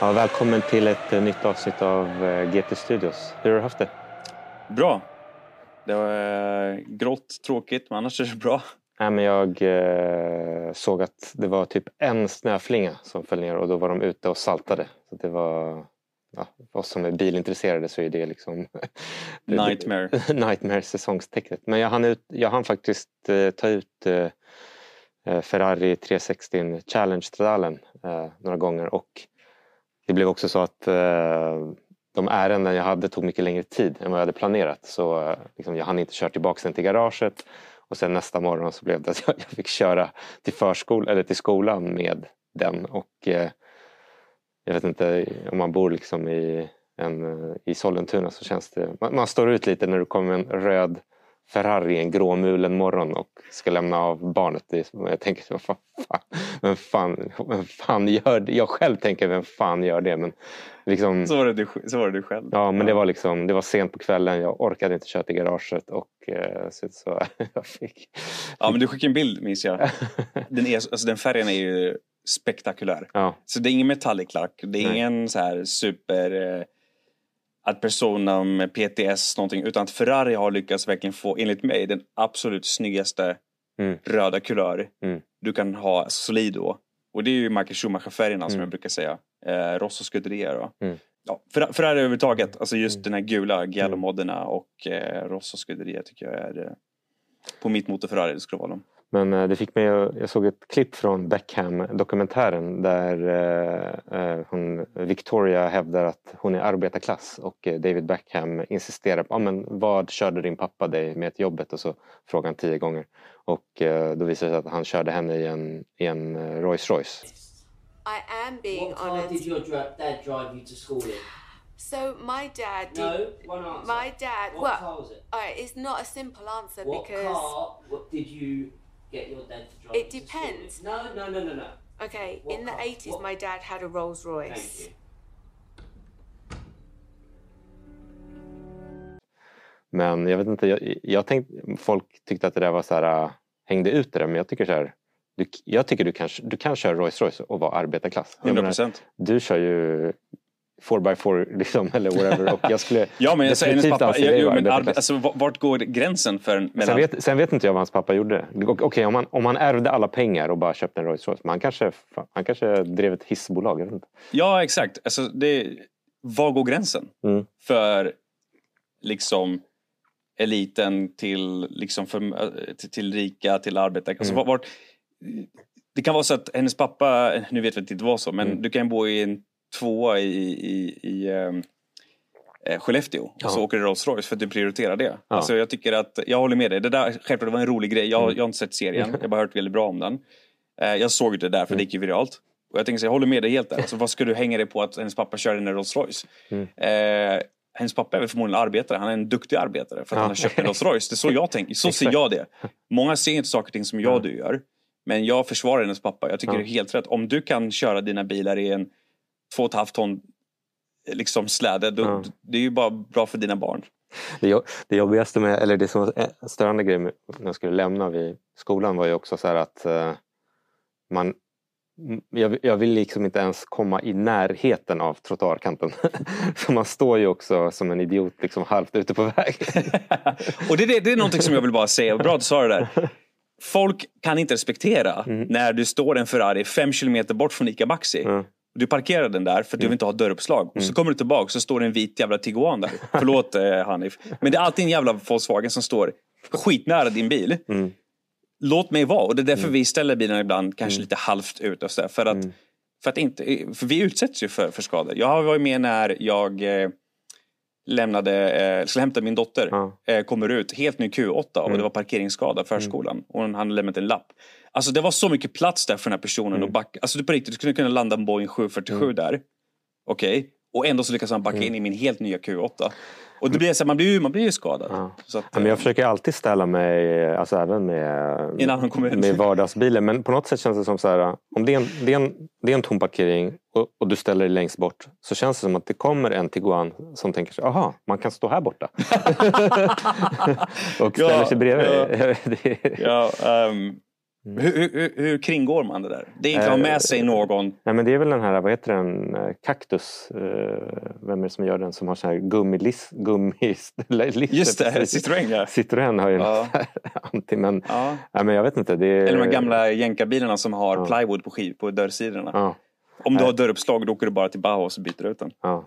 Ja, välkommen till ett eh, nytt avsnitt av eh, GT Studios. Hur har du haft det? Bra. Det var eh, grått, tråkigt, men annars är det bra. Nej, men jag såg att det var typ en snöflinga som föll ner och då var de ute och saltade. Så det var, ja, oss som är bilintresserade så är det liksom Nightmare. nightmare säsongstecknet. Men jag hann, ut, jag hann faktiskt eh, ta ut eh, Ferrari 360 Challenge-trallen eh, några gånger och det blev också så att eh, de ärenden jag hade tog mycket längre tid än vad jag hade planerat. Så eh, liksom, jag hann inte köra tillbaka den till garaget. Och sen nästa morgon så blev det att jag fick köra till, förskol eller till skolan med den. Och eh, jag vet inte, om man bor liksom i, en, eh, i Sollentuna så känns det... Man, man står ut lite när du kommer med en röd Ferrari en gråmulen morgon och ska lämna av barnet. Jag tänker, vad fan, vem, fan, vem fan gör det? Jag själv tänker, vem fan gör det? Men liksom, så, var det du, så var det du själv? Ja, men det var, liksom, det var sent på kvällen. Jag orkade inte köra till garaget. Och, eh, så, så jag fick, Ja, men du skickade en bild minns jag. Den, är, alltså, den färgen är ju spektakulär. Ja. Så det är ingen metallic lack. Det är Nej. ingen så här super... Att Persona med PTS någonting utan att Ferrari har lyckats verkligen få, enligt mig, den absolut snyggaste mm. röda kulör mm. du kan ha Solido. Och det är ju Michael Schumacher-färgerna mm. som jag brukar säga. Eh, Rosso Scuderia. Mm. Ja, Ferrari överhuvudtaget, alltså just mm. den här gula Giallo-modderna och eh, Rosso Scuderia tycker jag är eh, på mitt motor Ferrari det skulle vara dem. Men eh, det fick mig, jag såg ett klipp från Beckham-dokumentären där eh, eh, hon, Victoria hävdar att hon är arbetarklass och David Beckham insisterar på ah, men vad körde din pappa dig med ett jobbet och så frågar han tio gånger. Och då visar det sig att han körde henne i en, i en Rolls Royce. I am being What car honest. did your dad drive you to school in? So my dad did. No, one answer. My dad. What well, car was it? Alright, it's not a simple answer what because. car what did you get your dad to drive. It depends. No, no, no, no, no. Okay, what in the 80s, what? my dad had a Rolls Royce. Men jag vet inte, jag, jag tänkte, folk tyckte att det där var så här, äh, hängde ut det där, men jag tycker så här, du, jag tycker du kan, du kan köra Rolls Royce och vara arbetarklass. 100%. Menar, du kör ju 4x4 liksom, eller whatever. Och jag skulle ja, men jag säger hennes pappa, jo, men arbe, alltså, vart går gränsen för mellan... Sen vet, sen vet inte jag vad hans pappa gjorde. Okej, okay, om, han, om han ärvde alla pengar och bara köpte en Rolls Royce, men han kanske, han kanske drev ett hissbolag, jag vet inte. Ja, exakt. Alltså, det, var går gränsen? Mm. För liksom eliten till, liksom för, till, till rika, till arbetare. Alltså, mm. vart, det kan vara så att hennes pappa, nu vet vi att det inte var så, men mm. du kan bo i en tvåa i, i, i ehm, eh, Skellefteå ja. och så åker du Rolls Royce för att du prioriterar det. Ja. Alltså jag tycker att, jag håller med dig, det där självklart var en rolig grej. Jag, mm. jag har inte sett serien, jag har bara hört väldigt bra om den. Eh, jag såg det där för mm. det gick ju viralt. Och jag tänker så jag håller med dig helt där. Alltså, vad ska du hänga dig på att hennes pappa körde en Rolls Royce? Mm. Eh, hennes pappa är väl förmodligen arbetare, han är en duktig arbetare för att ja. han har köpt en Rolls Royce. Det är så jag tänker, så ser jag det. Många ser inte saker och ting som jag och du gör. Men jag försvarar hennes pappa. Jag tycker ja. det är helt rätt. Om du kan köra dina bilar i en två och ett halvt ton liksom släde, då, ja. det är ju bara bra för dina barn. Det, det jobbigaste med, eller det som var en störande grej när jag skulle lämna vid skolan var ju också så här att uh, man jag, jag, vill liksom inte ens komma i närheten av trottoarkanten. För man står ju också som en idiot liksom halvt ute på vägen. och det, det, det är någonting som jag vill bara säga, bra att du sa det där. Folk kan inte respektera mm. när du står en Ferrari fem kilometer bort från ICA Maxi. Mm. Du parkerar den där för att du vill mm. inte ha dörruppslag. Och så mm. kommer du tillbaka så står det en vit jävla Tiguan där. Förlåt eh, Hanif. Men det är alltid en jävla Volkswagen som står skitnära din bil. Mm. Låt mig vara. Och det är därför mm. vi ställer bilen ibland kanske mm. lite halvt ut. Och så för, att, mm. för att inte, för vi utsätts ju för, för skador. Jag har varit med när jag eh, lämnade, eh, skulle hämta min dotter. Ja. Eh, kommer ut, helt ny Q8 och det var parkeringsskada förskolan. Och hon hade lämnat en lapp. Alltså det var så mycket plats där för den här personen mm. att backa. Alltså på riktigt, du skulle kunna landa en Boeing 747 mm. där. Okej? Okay? Och ändå så lyckas han backa mm. in i min helt nya Q8. Och det blir så, man, blir ju, man blir ju skadad. Ja. Att, ja, men jag försöker alltid ställa mig, alltså även med, med vardagsbilen. Men på något sätt känns det som så här, om det är en, det är en, det är en tom parkering och, och, du ställer dig längst bort så känns det som att det kommer en Tiguan som tänker så aha, man kan stå här borta. och ställer ja, sig bredvid. Ja, ja um, Mm. Hur, hur, hur, kringgår man det där? Det är inte att ha med sig någon. Nej men det är väl den här, vad heter den, Kaktus. Vem är det som gör den som har sån här gummilis, gummi Just det, Citroën ja. Citroën har ju ja. anti men, ja. nej, men jag vet inte. Det är... Eller de gamla jänkarbilarna som har ja. plywood på, skiv, på dörrsidorna. Ja. Om du har dörruppslag då åker du bara till Bauhaus och byter ut den. Ja.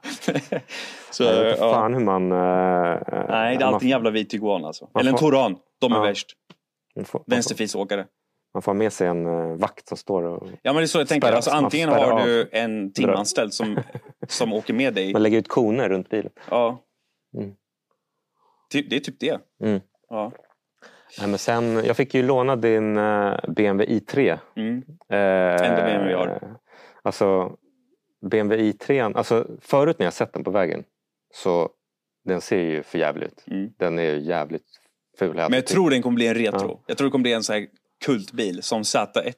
så, jag vet ja. fan hur man... Nej, det är alltid en jävla vit iguan alltså. Eller en Toran. De är värst. Vänsterfilsåkare. Man får ha med sig en uh, vakt som står och Ja men det är så jag tänker. alltså, antingen har du en timanställd som, som åker med dig. Man lägger ut koner runt bilen. Ja. Mm. Det är typ det. Mm. Ja. Nej, men sen, jag fick ju låna din uh, BMW i3. Mm. Uh, Enda BMW jag har. Alltså BMW i3, alltså förut när jag sett den på vägen så den ser ju för jävligt ut. Mm. Den är ju jävligt ful. Men jag tror den kommer bli en retro. Ja. Jag tror det kommer bli en sån här kultbil som Z1.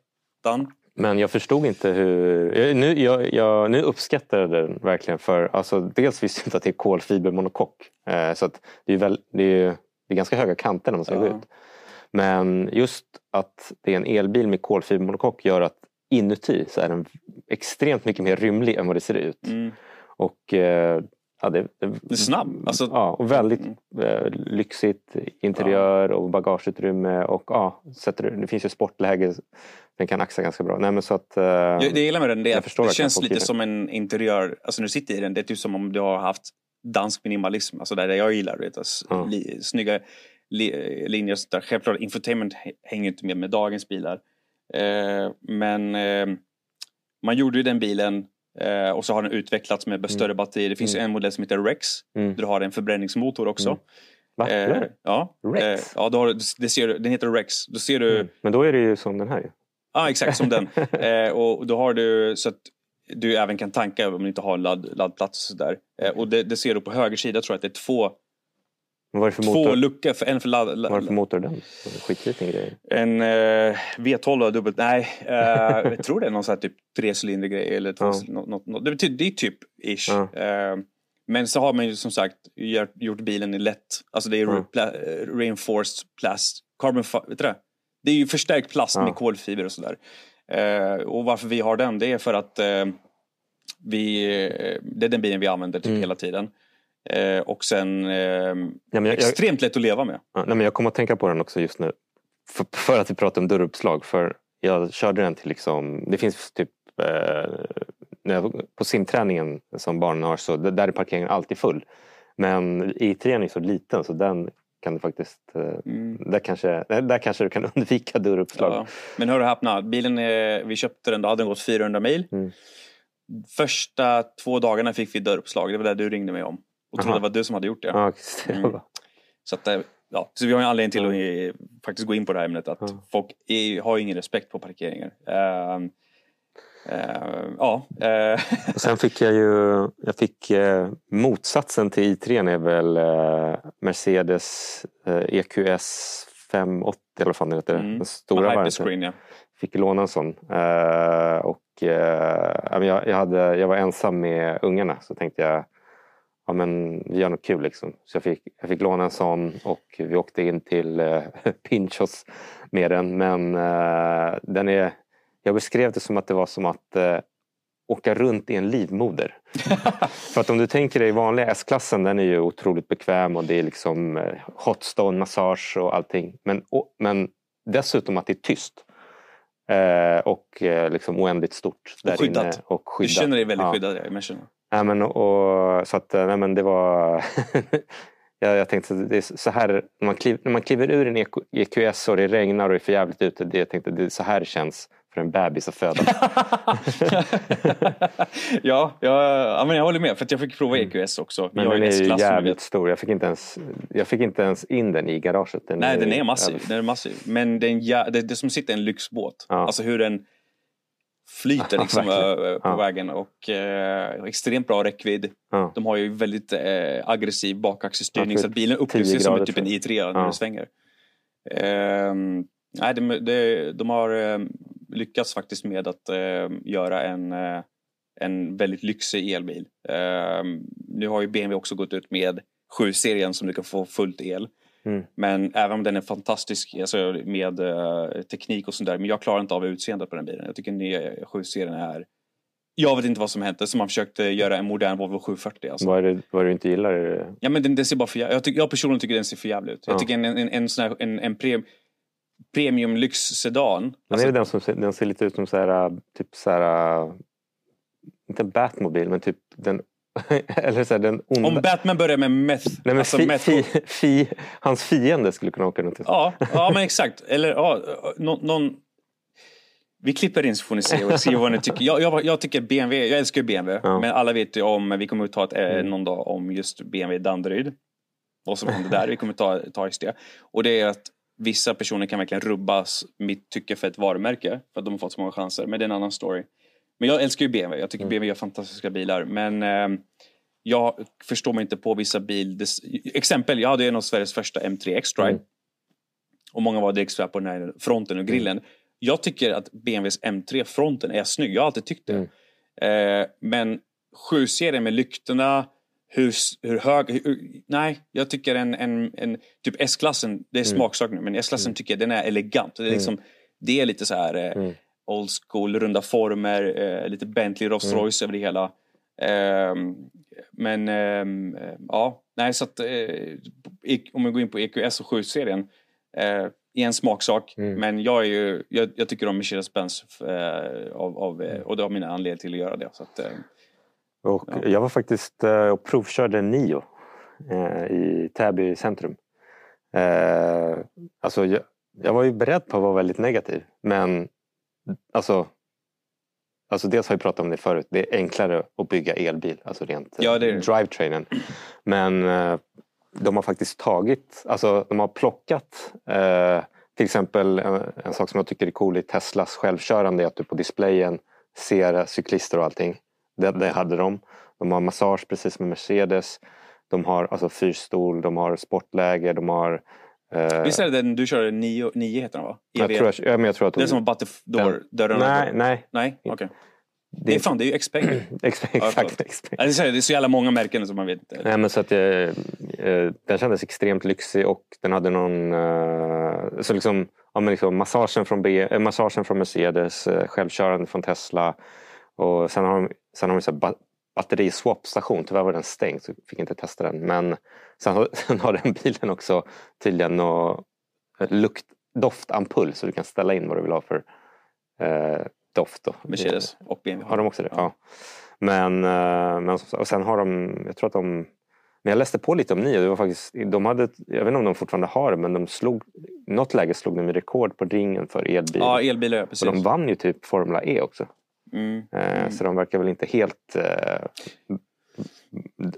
Men jag förstod inte hur... Jag, nu, jag, jag, nu uppskattar jag den verkligen för alltså, dels visste jag inte att det är kolfibermonokock. Eh, så att det är, väl, det, är, det är ganska höga kanter när man ska ja. gå ut. Men just att det är en elbil med kolfibermonokock gör att inuti så är den extremt mycket mer rymlig än vad det ser ut. Mm. Och eh, ja, det, det, snabb. Alltså... Ja, och väldigt mm. lyxigt interiör ja. och bagageutrymme och ja, sätter, det finns ju sportläge. Den kan axa ganska bra. Nej, men så att, eh, jag, det jag gillar med den det, att det känns lite som en interiör, alltså när du sitter i den, det är typ som om du har haft dansk minimalism, alltså det jag gillar. Vet, alltså, ja. li, snygga li, linjer. Så där. Självklart, infotainment hänger inte med med dagens bilar. Eh, men eh, man gjorde ju den bilen eh, och så har den utvecklats med större mm. batteri. Det finns mm. en modell som heter Rex. Mm. Där du har en förbränningsmotor också. Mm. Eh, ja, Rex? Eh, ja då har, det ser, den heter Rex. Då ser du... Mm. Men då är det ju som den här ju. Ja, exakt som den. Eh, och då har du så att du även kan tanka om du inte har ladd, laddplats. Och, sådär. Eh, och det, det, ser du på höger sida tror jag att det är två vad är det för Två motor? luckor, för en för ladd... Vad är det för motor den? Skitliten grej. En eh, V12 dubbelt... Nej, eh, jag tror det är någon sån här typ trecylinder grej eller två, ja. något, något, det, det är typ ish. Ja. Eh, men så har man ju som sagt gjort bilen i lätt, alltså det är ja. pla, reinforced plast, carbon, vet du det? Det är ju förstärkt plast med kolfiber och sådär. Eh, och varför vi har den, det är för att eh, vi, eh, det är den bilen vi använder typ mm. hela tiden. Eh, och sen eh, ja, jag, extremt lätt att leva med. Ja, nej, men jag kommer att tänka på den också just nu. För, för att vi pratar om dörruppslag. För jag körde den till liksom, det finns typ eh, på simträningen som barnen har så där är parkeringen alltid full. Men i3 är så liten så den kan du faktiskt, eh, mm. där, kanske, där kanske du kan undvika dörruppslag. Ja. Men hör och häpna, bilen är, vi köpte den, då hade den gått 400 mil. Mm. Första två dagarna fick vi dörruppslag, det var det du ringde mig om. Och trodde det var du som hade gjort det. Ja, mm. Så, att, eh, ja, så vi har en anledning till att mm. faktiskt gå in på det här ämnet. Att mm. folk är, har ingen respekt på parkeringar. Uh, uh, ja. Uh. Och sen fick jag ju jag fick, motsatsen till i3 är väl Mercedes EQS 580 eller vad fan det heter. Mm. Den stora varianten. Ja. Fick låna en sån. och jag, jag, hade, jag var ensam med ungarna så tänkte jag ja, men vi gör något kul liksom. Så jag fick, jag fick låna en sån och vi åkte in till eh, Pinchos med den. Men eh, den är, jag beskrev det som att det var som att eh, åka runt i en livmoder. För att om du tänker dig vanliga S-klassen, den är ju otroligt bekväm och det är liksom eh, hot stone massage och allting. Men, och, men dessutom att det är tyst. Eh, och eh, liksom oändligt stort. Där och skyddat. Inne, och skyddat. Du känner dig väldigt ja. skyddad i Immersion. Nej, men, och, så att, nej, men det var... jag, jag tänkte det är så här, när man, kliv, när man kliver ur en EQS och det regnar och det är för jävligt ute. Det, jag tänkte det är så här det känns för en bebis att föda. ja, ja, ja, men jag håller med. För jag fick prova EQS också. Men den är ju jävligt stor. Jag fick, inte ens, jag fick inte ens in den i garaget. Den Nej, är, den är massiv. Den är massiv. Men den, ja, det, det som sitter en lyxbåt. Ja. Alltså hur den flyter liksom ja, på ja. vägen och eh, extremt bra räckvidd. Ja. De har ju väldigt eh, aggressiv bakaxelstyrning så att bilen upplevs som typ en i3 när du svänger. Eh, nej, de, de, de har eh, lyckats faktiskt med att eh, göra en, eh, en väldigt lyxig elbil. nu har ju BMW också gått ut med 7-serien som du kan få fullt el. Mm. Men även om den är fantastisk alltså med uh, teknik och sånt där. Men jag klarar inte av utseendet på den bilen. Jag tycker nya 7-serien är... Jag vet inte vad som hände, så man försökte göra en modern Volvo 740. Alltså. Vad, är det, vad är du inte gillar? Ja, men den, den ser bara för jag, tycker, jag personligen tycker den ser för jävligt ut. Ja. Jag tycker en, en, en, sån här, en, en pre, premium lyxsedan. Men alltså, är det den som ser, den ser lite ut som så här, typ så här, inte Batmobil men typ den Eller så här, den onda... Om Batman börjar med meth. Nej, alltså fi, meth... Fi, fi, hans fiende skulle kunna åka runt. Ja, ja men exakt. Eller ja, någon, någon... Vi klipper in så får ni se, och se vad ni tycker. Jag, jag, jag tycker BMW, jag älskar BMW. Ja. Men alla vet ju om, vi kommer att ta ett, eh, mm. någon dag om just BMW Danderyd. Vad som händer där. Vi kommer ta, ta just det. Och det är att vissa personer kan verkligen rubbas mitt tycke för ett varumärke. För att de har fått så många chanser. Men det är en annan story. Men jag älskar ju BMW. Jag tycker mm. BMW gör fantastiska bilar. Men eh, jag förstår mig inte på vissa bil... Exempel, jag hade en av Sveriges första M3 X-Drive. Mm. Och många var direkt på den här fronten och grillen. Mm. Jag tycker att BMWs M3-fronten är snygg. Jag har alltid tyckt det. Mm. Eh, men 7-serien med lyktorna, hur, hur hög... Hur, nej, jag tycker en, en, en typ S-klassen, det är mm. smaksak nu, men S-klassen mm. tycker jag den är elegant. Det är, liksom, det är lite så här... Eh, old school, runda former, eh, lite Bentley Rolls mm. Royce mm. över det hela. Eh, men eh, ja, nej så att eh, om vi går in på EQS och 7-serien eh, är en smaksak. Mm. Men jag, är ju, jag, jag tycker om Mercedes-Benz eh, av, av, mm. och det har mina anledningar till att göra det. Så att, och ja. Jag var faktiskt och provkörde Nio i Täby centrum. alltså jag, jag var ju beredd på att vara väldigt negativ men alltså, alltså dels har vi pratat om det förut, det är enklare att bygga elbil, alltså rent ja, det det. drivetrainen. Men eh, de har faktiskt tagit, alltså de har plockat eh, till exempel en, en, sak som jag tycker är cool i Teslas självkörande är att du på displayen ser cyklister och allting. Det, det hade de. De har massage precis som Mercedes. De har alltså fyrstol, de har sportläge, de har Uh, Visst är det den du körde, 9, 9 heter den va? Jag tror, jag, ja, men jag tror att det är som att door, dörren Nej, nej. Nej, okej. Okay. Det är fan, det är ju Expected. exakt, exakt. Ja, det är så jävla många märken som man vet inte. Nej, men så att jag, eh, den kändes extremt lyxig och den hade någon... Eh, så liksom, ja, men liksom massagen, från B, eh, massagen från Mercedes, eh, självkörande från Tesla. Och sen har de, sen har de så batteriswap-station. Tyvärr var den stängd så fick inte testa den. Men sen har, sen har den bilen också tydligen något lukt, doftampull så du kan ställa in vad du vill ha för eh, doft. Då. Mercedes och BMW. Har de också det? Ja. ja. Men, eh, men och sen har de, jag tror att de men jag läste på lite om Nio. Det var faktiskt, de hade, jag vet inte om de fortfarande har det men de slog, något läge slog de rekord på ringen för elbil. Ja, elbilar, precis. Och de vann ju typ Formula E också. Mm. Mm. Så de verkar väl inte helt eh,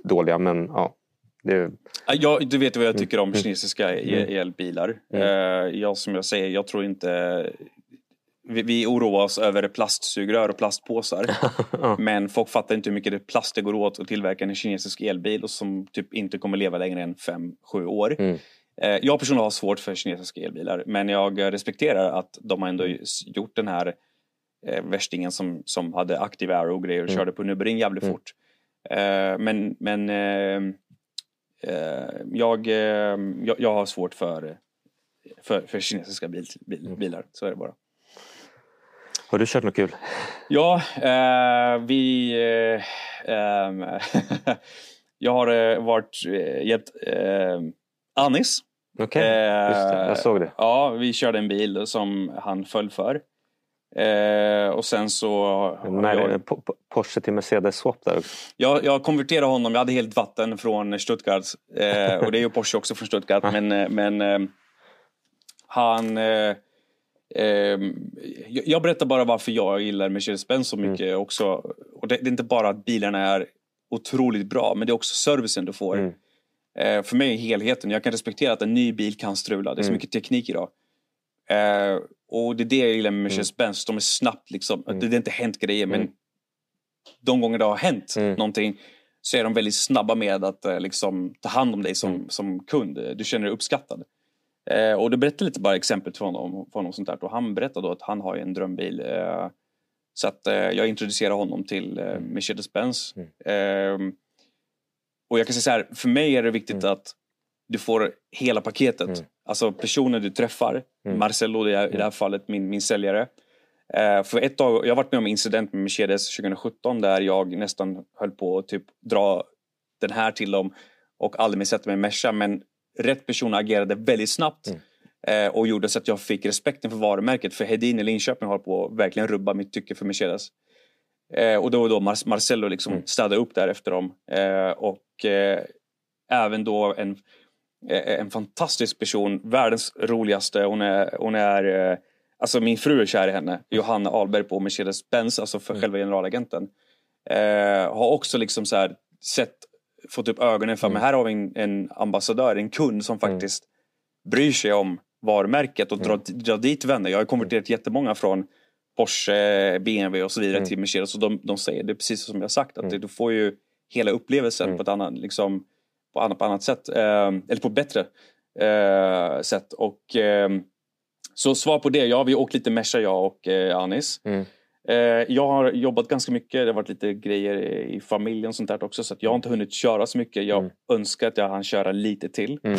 dåliga men ja. Det... Ja, du vet vad jag tycker om mm. kinesiska mm. Elbilar. Mm. Eh, jag, som jag säger, jag tror inte... Vi, vi oroar oss över plastsugrör och plastpåsar. Men folk fattar inte hur mycket plast det går åt att tillverka en kinesisk elbil och som typ inte kommer leva längre än 5-7 år. Mm. Jag personligen har svårt för kinesiska elbilar men jag respekterar att de har ändå gjort den här eh, värstingen som, som hade aktiv arrow och grejer och mm. körde på nubbering jävligt mm. fort. Eh, men men eh, eh jag, eh, jag, jag, har svårt för, för, för kinesiska bil, bil, mm. bilar, så är det bara. Har du kört något kul? Ja, eh, vi... Ehm, jag har varit hjälpt Anis. Okay, jag såg det. Ja, vi körde en bil som han föll för. Eh, och sen så... Nej, jag, Porsche till Mercedes swap där också. Jag, jag konverterade honom, jag hade helt vatten från Stuttgart. Eh, och det är ju Porsche också från Stuttgart. men eh, men eh, han... Eh, eh, jag berättar bara varför jag gillar Mercedes-Benz så mycket mm. också. Och det, det, är inte bara att bilarna är otroligt bra, men det är också servicen du får. Mm. för mig är helheten. Jag kan respektera att en ny bil kan strula. Det är så mm. mycket teknik idag. Uh, och det är det jag gillar med mm. Mercedes-Benz. De är snabbt liksom. Mm. Det har inte hänt grejer men mm. de gånger det har hänt mm. någonting så är de väldigt snabba med att uh, liksom, ta hand om dig som, mm. som kund. Du känner dig uppskattad. Uh, och du berättade lite bara exempel från honom, från honom sånt där. Och han berättade då att han har en drömbil. Uh, så att jag introducerade honom till uh, Mercedes-Benz. och jag kan säga så här, för mig är det viktigt att du får hela paketet. Mm. Alltså personen du träffar, Mm. Marcello i det här- i det här fallet, min, min säljare. Eh, för ett tag, jag har varit med om en incident med Mercedes 2017 där jag nästan höll på att typ dra den här till dem och aldrig mer sätta mig i Merca. Men rätt person agerade väldigt snabbt Mm. eh, och gjorde så att jag fick respekten för varumärket. För Hedin i Linköping håller på att verkligen rubba mitt tycke för Mercedes. Eh, och då och då Mar- Marcello liksom Mm. städade upp där efter dem. Eh, och eh, även då en, en fantastisk person, världens roligaste. Hon är, hon är eh, alltså min fru är kär i henne, Johanna Ahlberg på Mercedes-Benz, alltså för själva generalagenten. Eh, har också liksom så här sett, fått upp ögonen för, men här har vi en, en ambassadör, en kund som faktiskt bryr sig om varumärket och drar, drar dit vänner. Jag har konverterat jättemånga från Porsche, BMW och så vidare Mm. till Mercedes och de, de säger det precis som jag sagt att Mm. du får ju hela upplevelsen Mm. på ett annat, liksom, på annat, på annat sätt. Eh, eller på bättre eh, sätt. Och, eh, så svar på det, ja vi har åkt lite Merca jag och Anis. Mm. Jag har jobbat ganska mycket, det har varit lite grejer i familjen och sånt där också så att jag har inte hunnit köra så mycket. Jag Mm. önskar att jag hann köra lite till. Mm.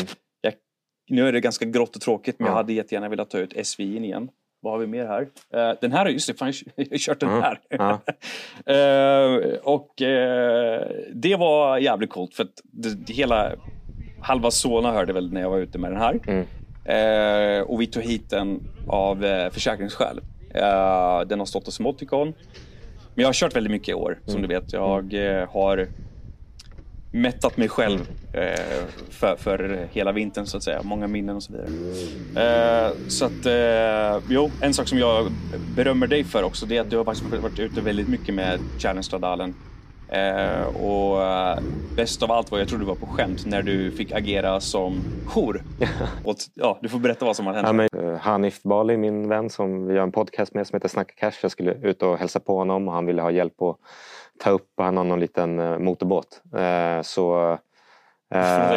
Nu är det ganska grått och tråkigt men jag Ja. hade jättegärna velat ta ut SVI igen. Vad har vi mer här? Eh, den här, just det, fan, jag har kört den här. ja. Eh, och eh, det var jävligt coolt för att det, hela halva Solna hörde väl när jag var ute med den här. Mm. Och vi tog hit den av försäkringsskäl. Den har stått hos Moticon. Men jag har kört väldigt mycket i år som du vet. Jag har mättat mig själv eh, för, för hela vintern så att säga. Många minnen och så vidare. Eh, så att, eh, jo, en sak som jag berömmer dig för också det är att du har faktiskt varit ute väldigt mycket med Challenge Stradalen. Eh, och eh, bäst av allt var, jag tror du var på skämt, när du fick agera som jour. och, ja, du får berätta vad som har hänt. Ja, men, eh, Hanif Bali, min vän som vi gör en podcast med som heter Snacka Cash. Jag skulle ut och hälsa på honom och han ville ha hjälp att ta upp, han har någon liten eh, motorbåt. Eh, så, eh,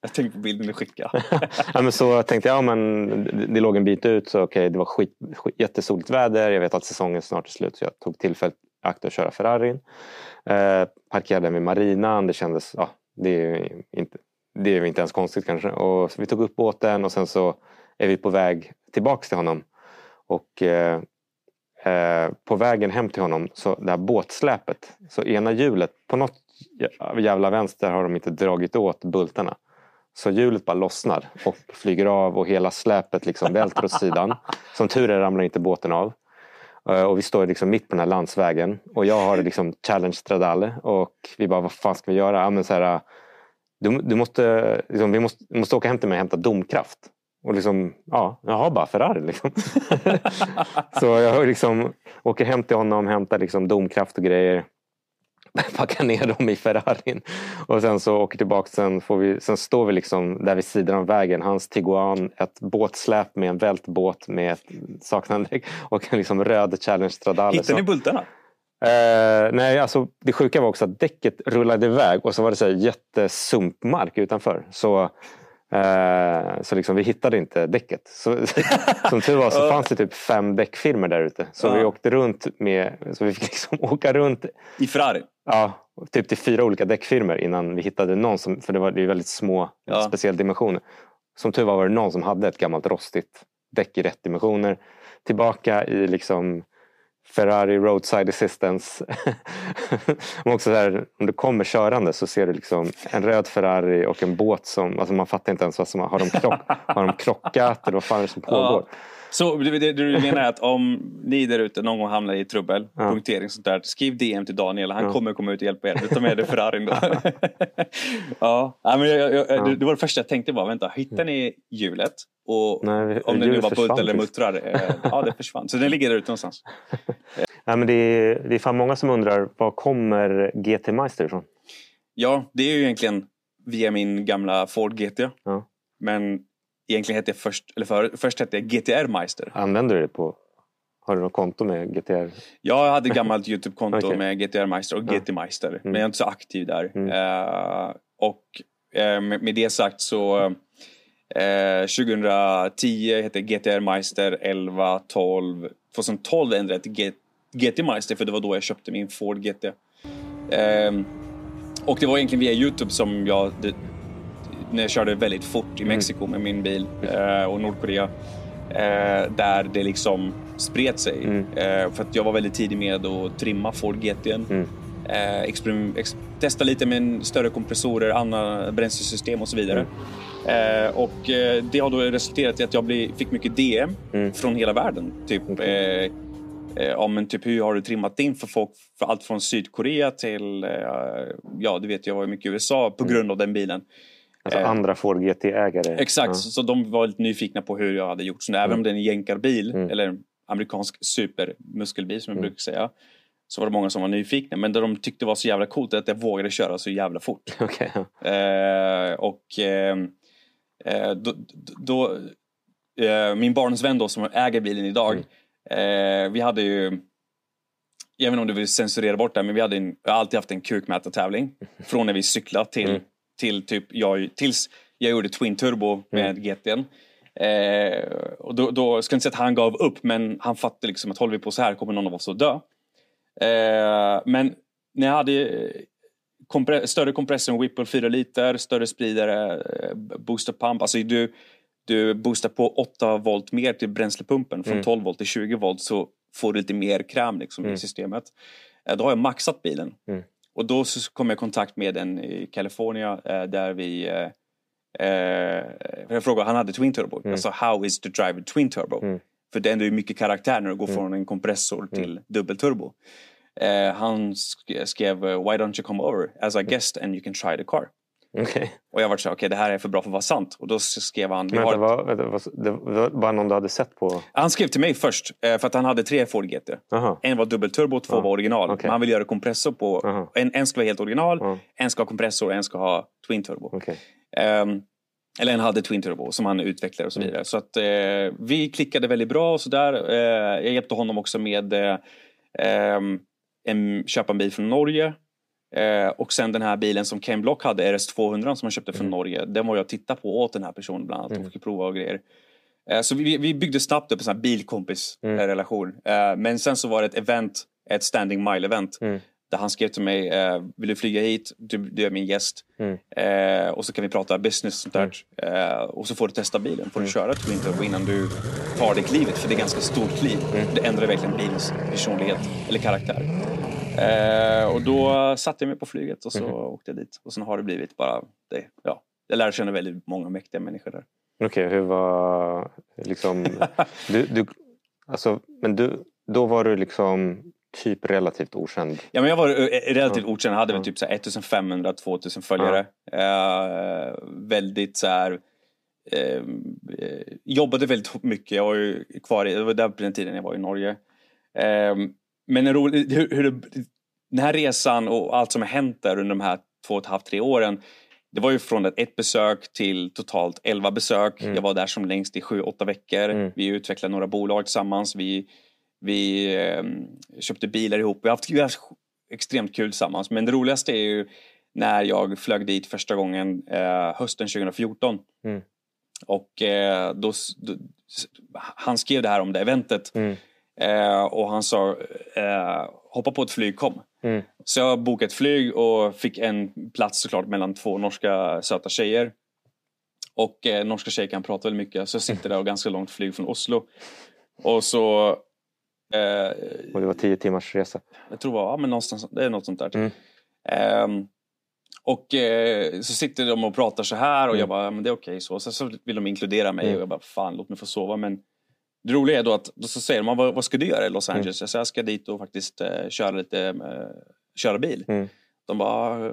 jag tänkte på bilden du skickade. ja, men så tänkte jag, ja, men det, låg en bit ut så okej, det var skit, skit, jättesoligt väder. Jag vet att säsongen snart är slut så jag tog tillfället i akt att köra Ferrarin. Eh, parkerade vid marinan, det kändes, ja, det är inte, det är inte ens konstigt kanske. Och så vi tog upp båten och sen så är vi på väg tillbaks till honom. Och eh, eh, på vägen hem till honom, så det här båtsläpet, så ena hjulet, på något jävla vänster har de inte dragit åt bultarna. Så hjulet bara lossnar och flyger av och hela släpet liksom välter åt sidan. Som tur är ramlar inte båten av. Eh, och vi står liksom mitt på den här landsvägen och jag har liksom challenge stradale och vi bara vad fan ska vi göra? Ja, men så här, du, du måste, liksom, vi måste, du måste åka hem till mig och hämta domkraft. Och liksom, ja, jag har bara Ferrari liksom. så jag liksom åker hem till honom, hämtar liksom domkraft och grejer. Packar ner dem i Ferrarin. Och sen så åker tillbaka. Sen, får vi, sen står vi liksom där vid sidan av vägen. Hans Tiguan, ett båtsläp med en vältbåt med ett saknandräck och en liksom röd Challenge Stradale. Hittade ni bultarna? Eh, nej, alltså det sjuka var också att däcket rullade iväg och så var det så här jättesumpmark utanför. Så, så liksom, vi hittade inte däcket. Så, som tur var så fanns det typ fem däckfirmor där ute. Så Ja. vi åkte runt med, så vi fick liksom åka runt I Ferrari? ja, typ till fyra olika däckfirmor innan vi hittade någon som, för det var det är väldigt små Ja. speciella dimensioner. Som tur var var det någon som hade ett gammalt rostigt däck i rätt dimensioner. Tillbaka i liksom Ferrari roadside assistance. Också så här, om du kommer körande så ser du liksom en röd Ferrari och en båt som, alltså man fattar inte ens vad som har de, krock, har de krockat eller vad fan är det som pågår? Så det, det du menar är att om ni där ute någon gång hamnar i trubbel, Ja. punktering sånt där, skriv DM till Daniel. Han Ja. kommer komma ut och hjälpa er. Tar med dig Ferrarin då. ja, ja, men jag, jag, Ja. Det, var det första jag tänkte var, vänta, hittar ni hjulet? Och Nej, om det nu var bult eller muttrar? Eh, ja, det försvann. Så den ligger där ute någonstans. Nej, men det, är, det är fan många som undrar var kommer GT Meister ifrån? Ja, det är ju egentligen via min gamla Ford GT. Ja. Men egentligen hette jag först, eller för, först hette jag GTR Meister. Använder du det på... Har du något konto med GTR? Jag hade ett gammalt Youtube-konto Okej. med GTR Meister och Ja. GT Meister. Men jag är inte så aktiv där. Mm. Eh, och eh, med, med det sagt så eh, 2010 hette GTR Meister 11, 12. 2012 ändrade jag till GT Meister för det var då jag köpte min Ford GT. Eh, och det var egentligen via Youtube som jag, när jag körde väldigt fort i Mexiko med min bil eh, och Nordkorea. Eh, där det liksom spred sig. Mm. Eh, för att jag var väldigt tidig med att trimma Ford GT. Mm. Testa lite med större kompressorer, andra bränslesystem och så vidare. Eh, och det har då resulterat i att jag fick mycket DM Mm. från hela världen. Typ, eh, ja, men typ hur har du trimmat in för folk? För allt från Sydkorea till, ja du vet jag var mycket i USA på grund av den bilen. Alltså Eh, andra Ford GT-ägare. Exakt, Ja. så de var lite nyfikna på hur jag hade gjort. Så även om det är en jänkarbil, Mm. eller amerikansk supermuskelbil som jag Mm. brukar säga, så var det många som var nyfikna. Men det de tyckte var så jävla coolt är att jag vågade köra så jävla fort. Ja. Eh, och ehm, eh, då, då eh, min barndomsvän då som äger bilen idag, Mm. eh, vi hade ju jag vet inte om du vill censurera bort det, men vi hade en, jag har alltid haft en kukmätartävling. Från när vi cyklade till, Mm. Till typ jag, tills jag gjorde Twin Turbo med GT'n. Eh, och då, då ska jag inte säga att han gav upp, men han fattade liksom att håller vi på så här kommer någon av oss att dö. Eh, men när jag hade eh, kompre- större kompressor, Whipple 4 liter, större spridare, eh, booster pump. Alltså du, du boostar på 8 volt mer till bränslepumpen. Från Mm. 12 volt till 20 volt så får du lite mer kräm liksom, Mm. i systemet. Eh, Då har jag maxat bilen. Mm. Och då så kom jag i kontakt med en i California eh, där vi eh, Eh, jag frågade, han hade Twin Turbo. Mm. Alltså, how is the driver Twin Turbo? Mm. För det är ändå mycket karaktär när du går Mm. från en kompressor till dubbelturbo. Han sk- skrev Why don't you come over as a guest and you can try the car? Okej. Och jag var så okej det här är för bra för att vara sant. Och då skrev han, Vänta, har... vänta, vad, det var bara någon du hade sett på? han skrev till mig först eh, för att han hade tre Ford GT. Jaha. En var dubbelturbo, två Ja, var original. okej. Men han vill göra kompressor på, Aha. en, en ska vara helt original, en ska ha kompressor och en ska ha Twin Turbo. Ehm, eller en hade Twin Turbo som han utvecklade och så Mm. vidare. Så att eh, vi klickade väldigt bra och sådär. Eh, jag hjälpte honom också med eh, ehm, en, köpa en bil från Norge. Eh, och sen den här bilen som Ken Block hade, RS200 som han köpte från Mm. Norge. Den var jag och tittade på åt den här personen bland annat Mm. och fick prova och grejer. Eh, så vi, vi byggde snabbt upp en sån här bilkompis Mm. eh, relation. Eh, men sen så var det ett event, ett standing mile event. Mm. Där han skrev till mig, eh, vill du flyga hit? Du, du är min gäst. Mm. Eh, och så kan vi prata business och sånt där. Eh, och så får du testa bilen. Får du köra Twin Turbo innan du tar det klivet. För det är ganska stort kliv. Det ändrar verkligen bilens personlighet eller karaktär. Eh, och då satte jag mig på flyget och så åkte jag dit. Och sen har det blivit bara det. Ja, jag lärde känna väldigt många mäktiga människor där. Okej, hur var liksom... du, du, alltså, men du, då var du liksom typ relativt okänd. Ja, men jag var eh, relativt Ja. okänd. Jag hade väl Ja. typ så här 1500-2000 följare. Eh, väldigt så här... Eh, eh, jobbade väldigt mycket. Jag var ju kvar i, det var där på den tiden jag var i Norge. Eh, men en rolig, hur, hur den här resan och allt som har hänt där under de här två och ett halvt, tre åren. Det var ju från ett, besök till totalt elva besök. Mm. Jag var där som längst i sju, åtta veckor. Mm. Vi utvecklade några bolag tillsammans. Vi, vi eh, köpte bilar ihop. Vi har haft, vi har haft extremt kul tillsammans. Men det roligaste är ju när jag flög dit första gången eh, hösten 2014. Mm. Och eh, då, då, han skrev det här om det eventet. Mm. Eh, och han sa eh, hoppa på ett flyg, kom. Mm. Så jag bokade ett flyg och fick en plats såklart mellan två norska söta tjejer. Och eh, norska tjejer kan prata väldigt mycket så jag sitter där och ganska långt flyg från Oslo. Och så eh, Och det var tio timmars resa. jag tror ja, men någonstans, det är något sånt där. Mm. Ehm, och eh, så sitter de och pratar så här och Mm. jag bara, ja, men det är okej så. Sen så vill de inkludera mig Mm. och jag bara, fan låt mig få sova. Men det roliga är då att då så säger de, vad, vad ska du göra i Los Mm. Angeles? Jag säger, jag ska dit och faktiskt eh, köra lite, eh, köra bil. Mm. De bara, eh,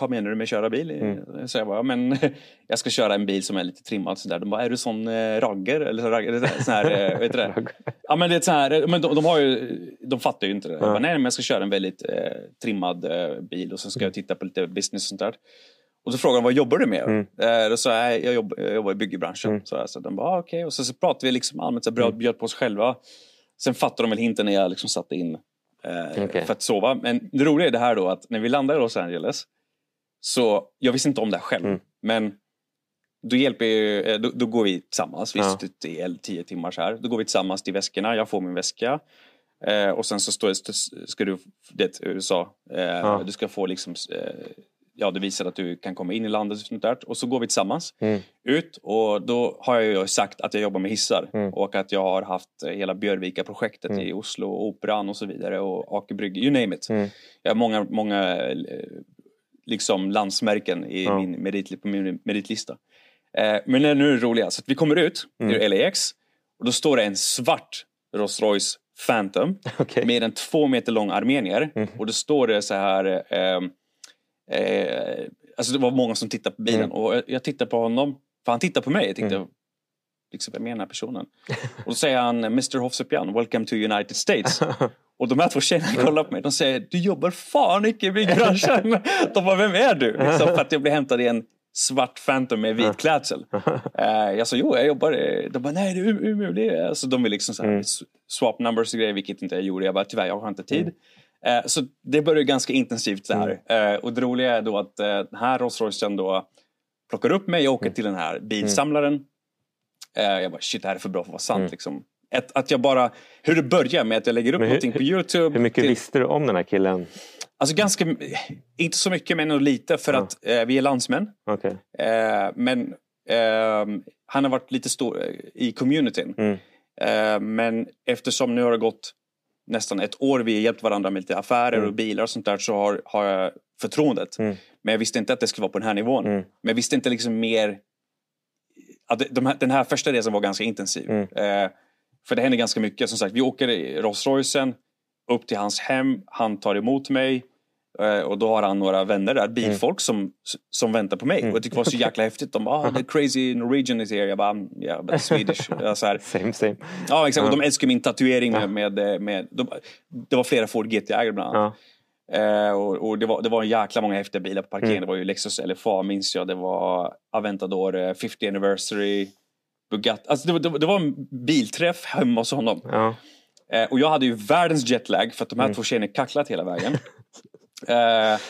vad menar du med köra bil? Mm. Så jag bara, men jag ska köra en bil som är lite trimmad sådär. De bara, är du sån eh, ragger? Eller så, ragger, sån här, eh, vet du det? Ja men det är så här, men de, de har ju, de fattar ju inte det. Jag bara, nej men jag ska köra en väldigt eh, trimmad eh, bil och sen ska jag titta på lite business och sånt där. Och så frågade de, vad jobbar du med? Mm. Eh, då sa jag, "Nej, jag jobbar, jag jobbar i byggbranschen. Mm. Så, här, så de bara, ah, okej. Och så, så pratade vi liksom allmänt, så bröt, Mm. bjöd på oss själva. Sen fattade de väl hinten när jag liksom satte in eh, Okej. för att sova. Men det roliga är det här då att när vi landade i Los Angeles så, jag visste inte om det här själv. Mm. Men då, hjälper ju, eh, då, då går vi tillsammans. Vi Ja. i tio timmar så här. Då går vi tillsammans till väskorna. Jag får min väska. Eh, och sen så står, ska du, det USA, eh, ja. du ska få liksom, eh, ja det visar att du kan komma in i landet och sånt där. Och så går vi tillsammans mm. ut och då har jag ju sagt att jag jobbar med hissar mm. och att jag har haft hela Björvika-projektet mm. i Oslo, Operan och så vidare och Aker Brygge, you name it. Mm. Jag har många, många eh, liksom landsmärken i ja. min, merit, på min meritlista. Eh, men nu är det roliga, så vi kommer ut mm. ur LAX och då står det en svart Rolls Royce Phantom okay. med en två meter lång armenier mm. och då står det så här eh, eh, Alltså det var många som tittade på bilen mm. och jag, tittade på honom, för han tittade på mig. Jag tänkte, mm. liksom, vem är den här personen? och då säger han, Mr Hovsepian, welcome to United States. Och de här två tjejerna kollar på mig. De säger, du jobbar fan inte i byggbranschen. de bara, vem är du? Liksom, för att jag blev hämtad i en svart Phantom med vit klädsel. uh, jag sa, jo jag jobbar. De bara, nej det är umuligt. Alltså, de vill liksom så här, mm. swap numbers och grejer, vilket inte jag gjorde. Jag bara, tyvärr jag har inte tid. Mm. Uh, så det började ganska intensivt så här. Mm. Uh, och det roliga är då att uh, den här Rolls Roycen då plockar upp mig och åker mm. till den här bilsamlaren. jag bara, shit det här är för bra för att vara sant. Mm. Liksom. Att, att jag bara, hur det börjar med att jag lägger upp hur, någonting på Youtube. Hur mycket till... visste du om den här killen? Alltså ganska, inte så mycket men lite för ja. att eh, vi är landsmän. Okay. Eh, men eh, han har varit lite stor eh, i communityn. Mm. Eh, men eftersom nu har det gått nästan ett år, vi har hjälpt varandra med lite affärer mm. och bilar och sånt där så har, har jag förtroendet. Mm. Men jag visste inte att det skulle vara på den här nivån. Mm. Men jag visste inte liksom mer att de här, den här första resan var ganska intensiv. Mm. Eh, för det händer ganska mycket. Som sagt, vi åker i Rolls Roycen upp till hans hem. Han tar emot mig. Eh, och då har han några vänner där, bilfolk mm. som, som väntar på mig. Mm. Och jag tyckte det var så jäkla häftigt. De bara, ah, the crazy Norwegian is here. Jag bara, yeah, but Swedish. så här. Same, same. Ja, exakt. Och de älskar min tatuering med, med, eh, med de, det var flera Ford GT-ägare bland annat. Uh, och, och, det, var, det var en jäkla många häftiga bilar på parkeringen. Mm. Det var ju Lexus LFA minns jag. Det var Aventador 50 anniversary. Bugatti. Alltså det, det, det var en bilträff hemma hos honom. Ja. Eh, och jag hade ju världens jetlag för att de här mm. två tjejerna kacklat hela vägen. eh,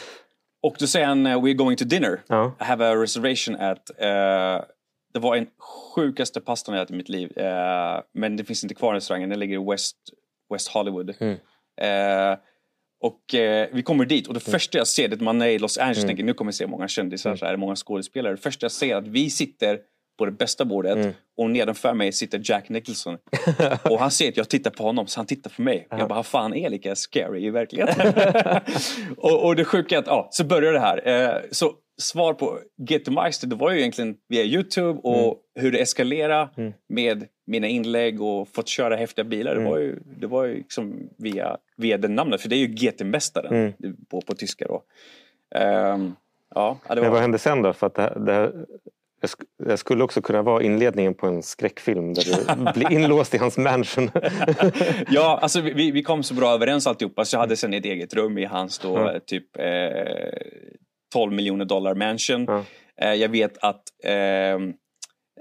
och då säger han, eh, we're going to dinner. Ja. I have a reservation at... Eh, det var en sjukaste pastan jag ätit i mitt liv. Eh, men det finns inte kvar i restaurangen, den ligger i West, West Hollywood. Mm. Och vi kommer dit och det mm. första jag ser, det man är i Los Angeles mm. tänker nu kommer jag se många kändisar, mm. så här, många skådespelare. Det första jag ser är att vi sitter på det bästa bordet mm. och nedanför mig sitter Jack Nicholson. och han ser att jag tittar på honom så han tittar på mig. Jag bara, fan är lika scary i verkligheten? och, och det sjuka är att, ja, så börjar det här. Eh, så svar på Get to Meister, det var ju egentligen via Youtube och mm. hur det eskalerade mm. med mina inlägg och fått köra häftiga bilar. Det var ju, det var ju liksom via, via det namnet, för det är ju GT-mästaren mm. på, på tyska då. Um, ja, det var... Men vad hände sen då? För att det, det, jag skulle också kunna vara inledningen på en skräckfilm där du blir inlåst i hans mansion. ja, alltså vi, vi kom så bra överens alltihopa så jag hade sen ett eget rum i hans då mm. typ eh, 12 miljoner dollar mansion. Mm. Eh, jag vet att Eh,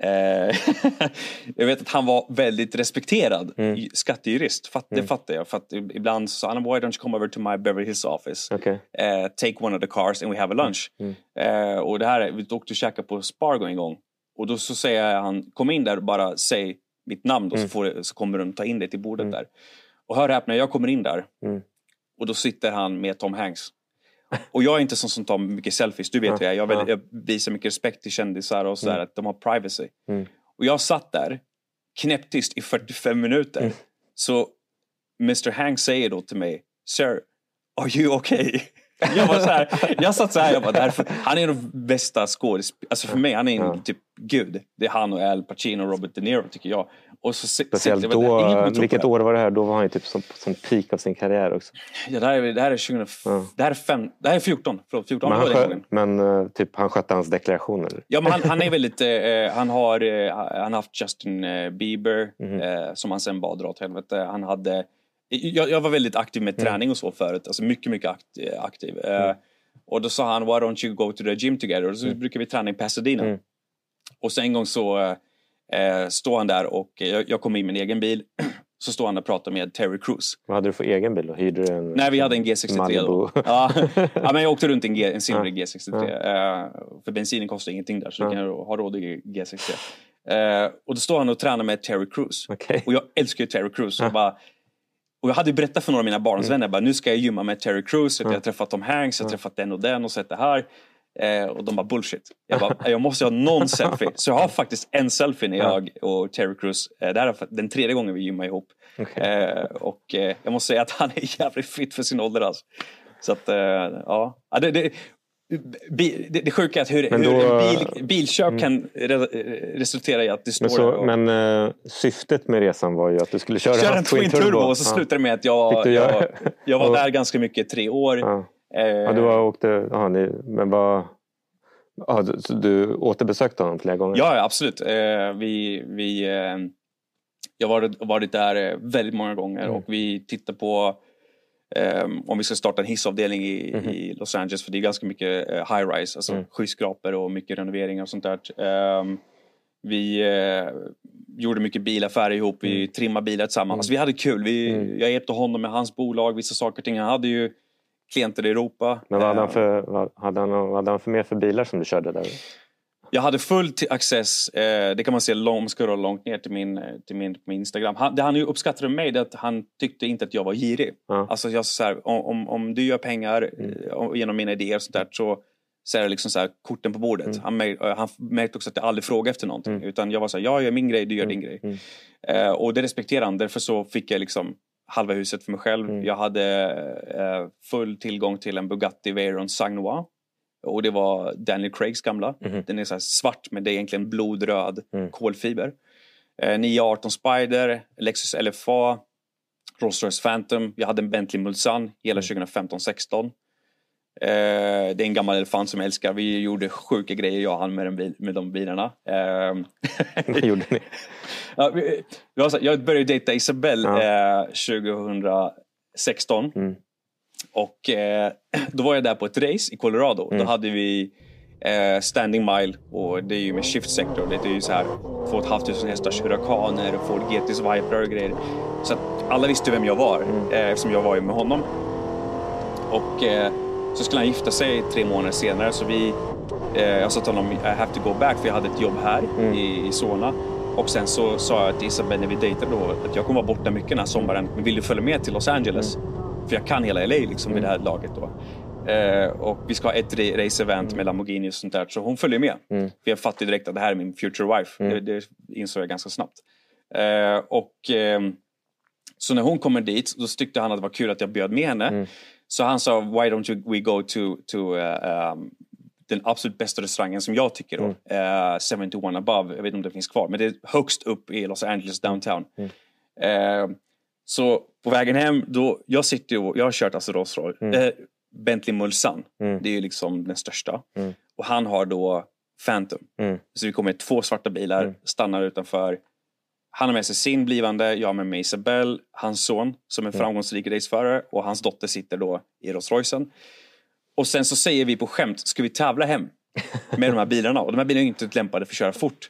jag vet att han var väldigt respekterad mm. skattejurist. Fatt, mm. Det fattar jag. För att ibland så sa han, why don't you come over to my Beverly Hills office? Okay. Uh, take one of the cars and we have a lunch. Mm. Uh, och det här, vi åkte och käkade på Spargo en gång. Och då så säger han, kom in där och bara säg mitt namn då, så, mm. får, så kommer de ta in dig till bordet mm. där. Och hör här, när jag kommer in där och då sitter han med Tom Hanks. Och jag är inte sån som tar mycket selfies, du vet ja, jag, jag, väldigt, jag visar mycket respekt till kändisar och sådär, mm. att de har privacy. Mm. Och jag satt där knäpptyst i 45 minuter. Mm. Så Mr Hank säger då till mig, Sir, are you okay? Jag, var så här, jag satt så här, jag bara, därför, han är den bästa skådespelaren. Alltså för mig, han är en typ gud. Det är han och Al Pacino och Robert De Niro tycker jag. Och så Speciellt då, vilket år var det här? Då var han ju typ som, som peak av sin karriär också. Ja, det här är, det här är 2000, ja. det här är, fem, det här är 14. Förlåt, 14 men han, skö, men uh, typ han skötte hans deklarationer? Ja, men han, han är väldigt, uh, han har uh, han haft Justin Bieber mm. som han sen bara dra åt helvete. Han hade jag, jag, var väldigt aktiv med mm. träning och så förut, alltså mycket, mycket aktiv. Mm. och då sa han, why don't you go to the gym together? Och så mm. brukar vi träna i Pasadena. Mm. Och så en gång så eh, står han där och jag, jag kommer in med min egen bil. Så står han och pratar med Terry Crews. Vad hade du för egen bil då? Hyrde du en Nej, vi hade en G63 Malibu. då. Ja. ja, men jag åkte runt i en, G, en silvrig ja. G63. Ja. Uh, för bensinen kostar ingenting där så ja. du kan ha råd i G63. Uh, och då står han och tränar med Terry Crews. Okay. Och jag älskar ju Terry Crews. Och bara, Och jag hade berättat för några av mina barndomsvänner, mm. nu ska jag gymma med Terry Crews, jag har träffat Tom Hanks, jag har träffat den och den och sett det här. Eh, och de bara bullshit. Jag bara, jag måste ha någon selfie. Så jag har faktiskt en selfie när jag och Terry Crews, eh, det här är den tredje gången vi gymmar ihop. Okay. Eh, och eh, jag måste säga att han är jävligt fit för sin ålder alltså. Så att, eh, ja. Det, det, det, det sjuka är att hur, då, hur bil, bilköp mm. kan re, resultera i att det står... Men, så, men uh, syftet med resan var ju att du skulle köra, köra en Twin Turbo. och så ja. slutade det med att jag, jag, jag, var där ganska mycket, tre år. Ja. Ja, du har åkt, aha, ni, men vad... Ja, du, du återbesökte honom flera gånger? Ja, absolut. Eh, vi, vi, eh, jag har varit, varit där eh, väldigt många gånger mm. och vi tittar på Um, om vi ska starta en hissavdelning i, mm -hmm. i, Los Angeles för det är ganska mycket uh, high rise, alltså mm. skyskrapor och mycket renoveringar och sånt där. Um, vi uh, gjorde mycket bilaffärer ihop, vi mm. trimmade bilar tillsammans. Mm. Alltså, vi hade kul. Vi, mm. Jag hjälpte honom med hans bolag, vissa saker och ting. Han hade ju klienter i Europa. Men vad hade han ehm. för, vad hade han, vad hade han för mer för bilar som du körde där? Jag hade full access, eh, det kan man se lång, långt ner till min, eh, till min, min Instagram. Han, det han ju uppskattade mig det att han tyckte inte att jag var girig. Ja. Alltså jag så här, om, om du gör pengar mm. Eh, genom mina idéer och sånt där så, så är det liksom så här, korten på bordet. Mm. Han, märk, han märkte också att jag aldrig frågade efter någonting. Mm. Utan jag var så här, jag gör min grej, du gör din mm. grej. Mm. Eh, och det respekterade han. Därför så fick jag liksom halva huset för mig själv. Mm. Jag hade eh, full tillgång till en Bugatti Veyron Sagnois och det var Daniel Craigs gamla. Mm. Den är så svart men det är egentligen blodröd mm. kolfiber. Eh, 918 Spider, Lexus LFA, Rolls Royce Phantom. Jag hade en Bentley Mulsanne hela 2015-16. Mm. Eh, det är en gammal elefant som jag älskar. Vi gjorde sjuka grejer jag och han med, den, med de bilarna. Eh, Vad gjorde ni? jag började dejta Isabelle ja. 2016. Eh, mm. Och eh, då var jag där på ett race i Colorado. Mm. Då hade vi eh, standing mile och det är ju med shift sector. Det är ju så här 2 500 hästars hurrikaner, Ford GTs Viper och grejer. Så att alla visste vem jag var mm. eh, eftersom jag var ju med honom. Och eh, så skulle han gifta sig tre månader senare så vi eh, jag sa till honom I have to go back för jag hade ett jobb här mm. i, i Solna. Och sen så sa jag till Isabelle när vi dejtade då att jag kommer vara borta mycket den här sommaren. Men vill du följa med till Los Angeles? Mm. För jag kan hela LA liksom mm. vid det här laget då. Eh, och vi ska ha ett race-event mm. med Lamborghini och sånt där. Så hon följer med. Mm. För jag fattade direkt att det här är min future wife. Mm. Det, det insåg jag ganska snabbt. Eh, och eh, Så när hon kommer dit, då tyckte han att det var kul att jag bjöd med henne. Mm. Så han sa, why don't we go to, to uh, um, den absolut bästa restaurangen som jag tycker då. Mm. Uh, 71 above, jag vet inte om det finns kvar. Men det är högst upp i Los Angeles downtown. Mm. Uh, så på vägen hem, då, jag sitter och, jag har kört alltså Rolls Royce, mm. eh, Bentley Mulsanne. Mm. Det är ju liksom den största. Mm. Och han har då Phantom. Mm. Så vi kommer två svarta bilar, mm. stannar utanför. Han har med sig sin blivande, jag har med mig Isabelle, hans son som är mm. framgångsrik raceförare och hans dotter sitter då i Rolls Roycen. Och sen så säger vi på skämt, ska vi tävla hem med de här bilarna? Och de här bilarna är inte lämpade för att köra fort.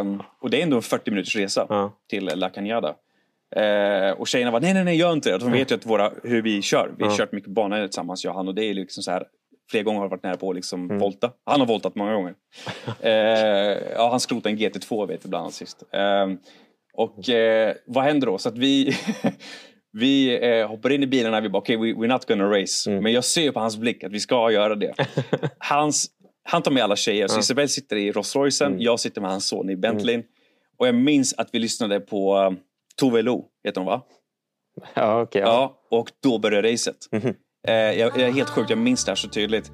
Um, och det är ändå en 40 minuters resa till La Cañada. Eh, och tjejerna var nej, nej, nej, gör inte det. De vet ju att våra, hur vi kör. Vi har kört mycket banor tillsammans, jag och han. Och det är liksom så här, flera gånger har varit nära på att liksom mm. volta. Han har voltat många gånger. eh, ja, han skrotade en GT2 vet jag bland annat sist. Eh, och eh, vad händer då? Så att vi, vi eh, hoppar in i bilarna vi bara okej, okay, we, we're not gonna race. Mm. Men jag ser på hans blick att vi ska göra det. Hans, han tar med alla tjejer. Så Isabelle sitter i Rolls Roycen, mm. jag sitter med hans son i Bentleyn. Mm. Och jag minns att vi lyssnade på Tove Lo heter hon va? Ja, okay, ja. ja. Och då började racet. Mm -hmm. eh, jag, jag, är helt sjukt, jag minns det här så tydligt.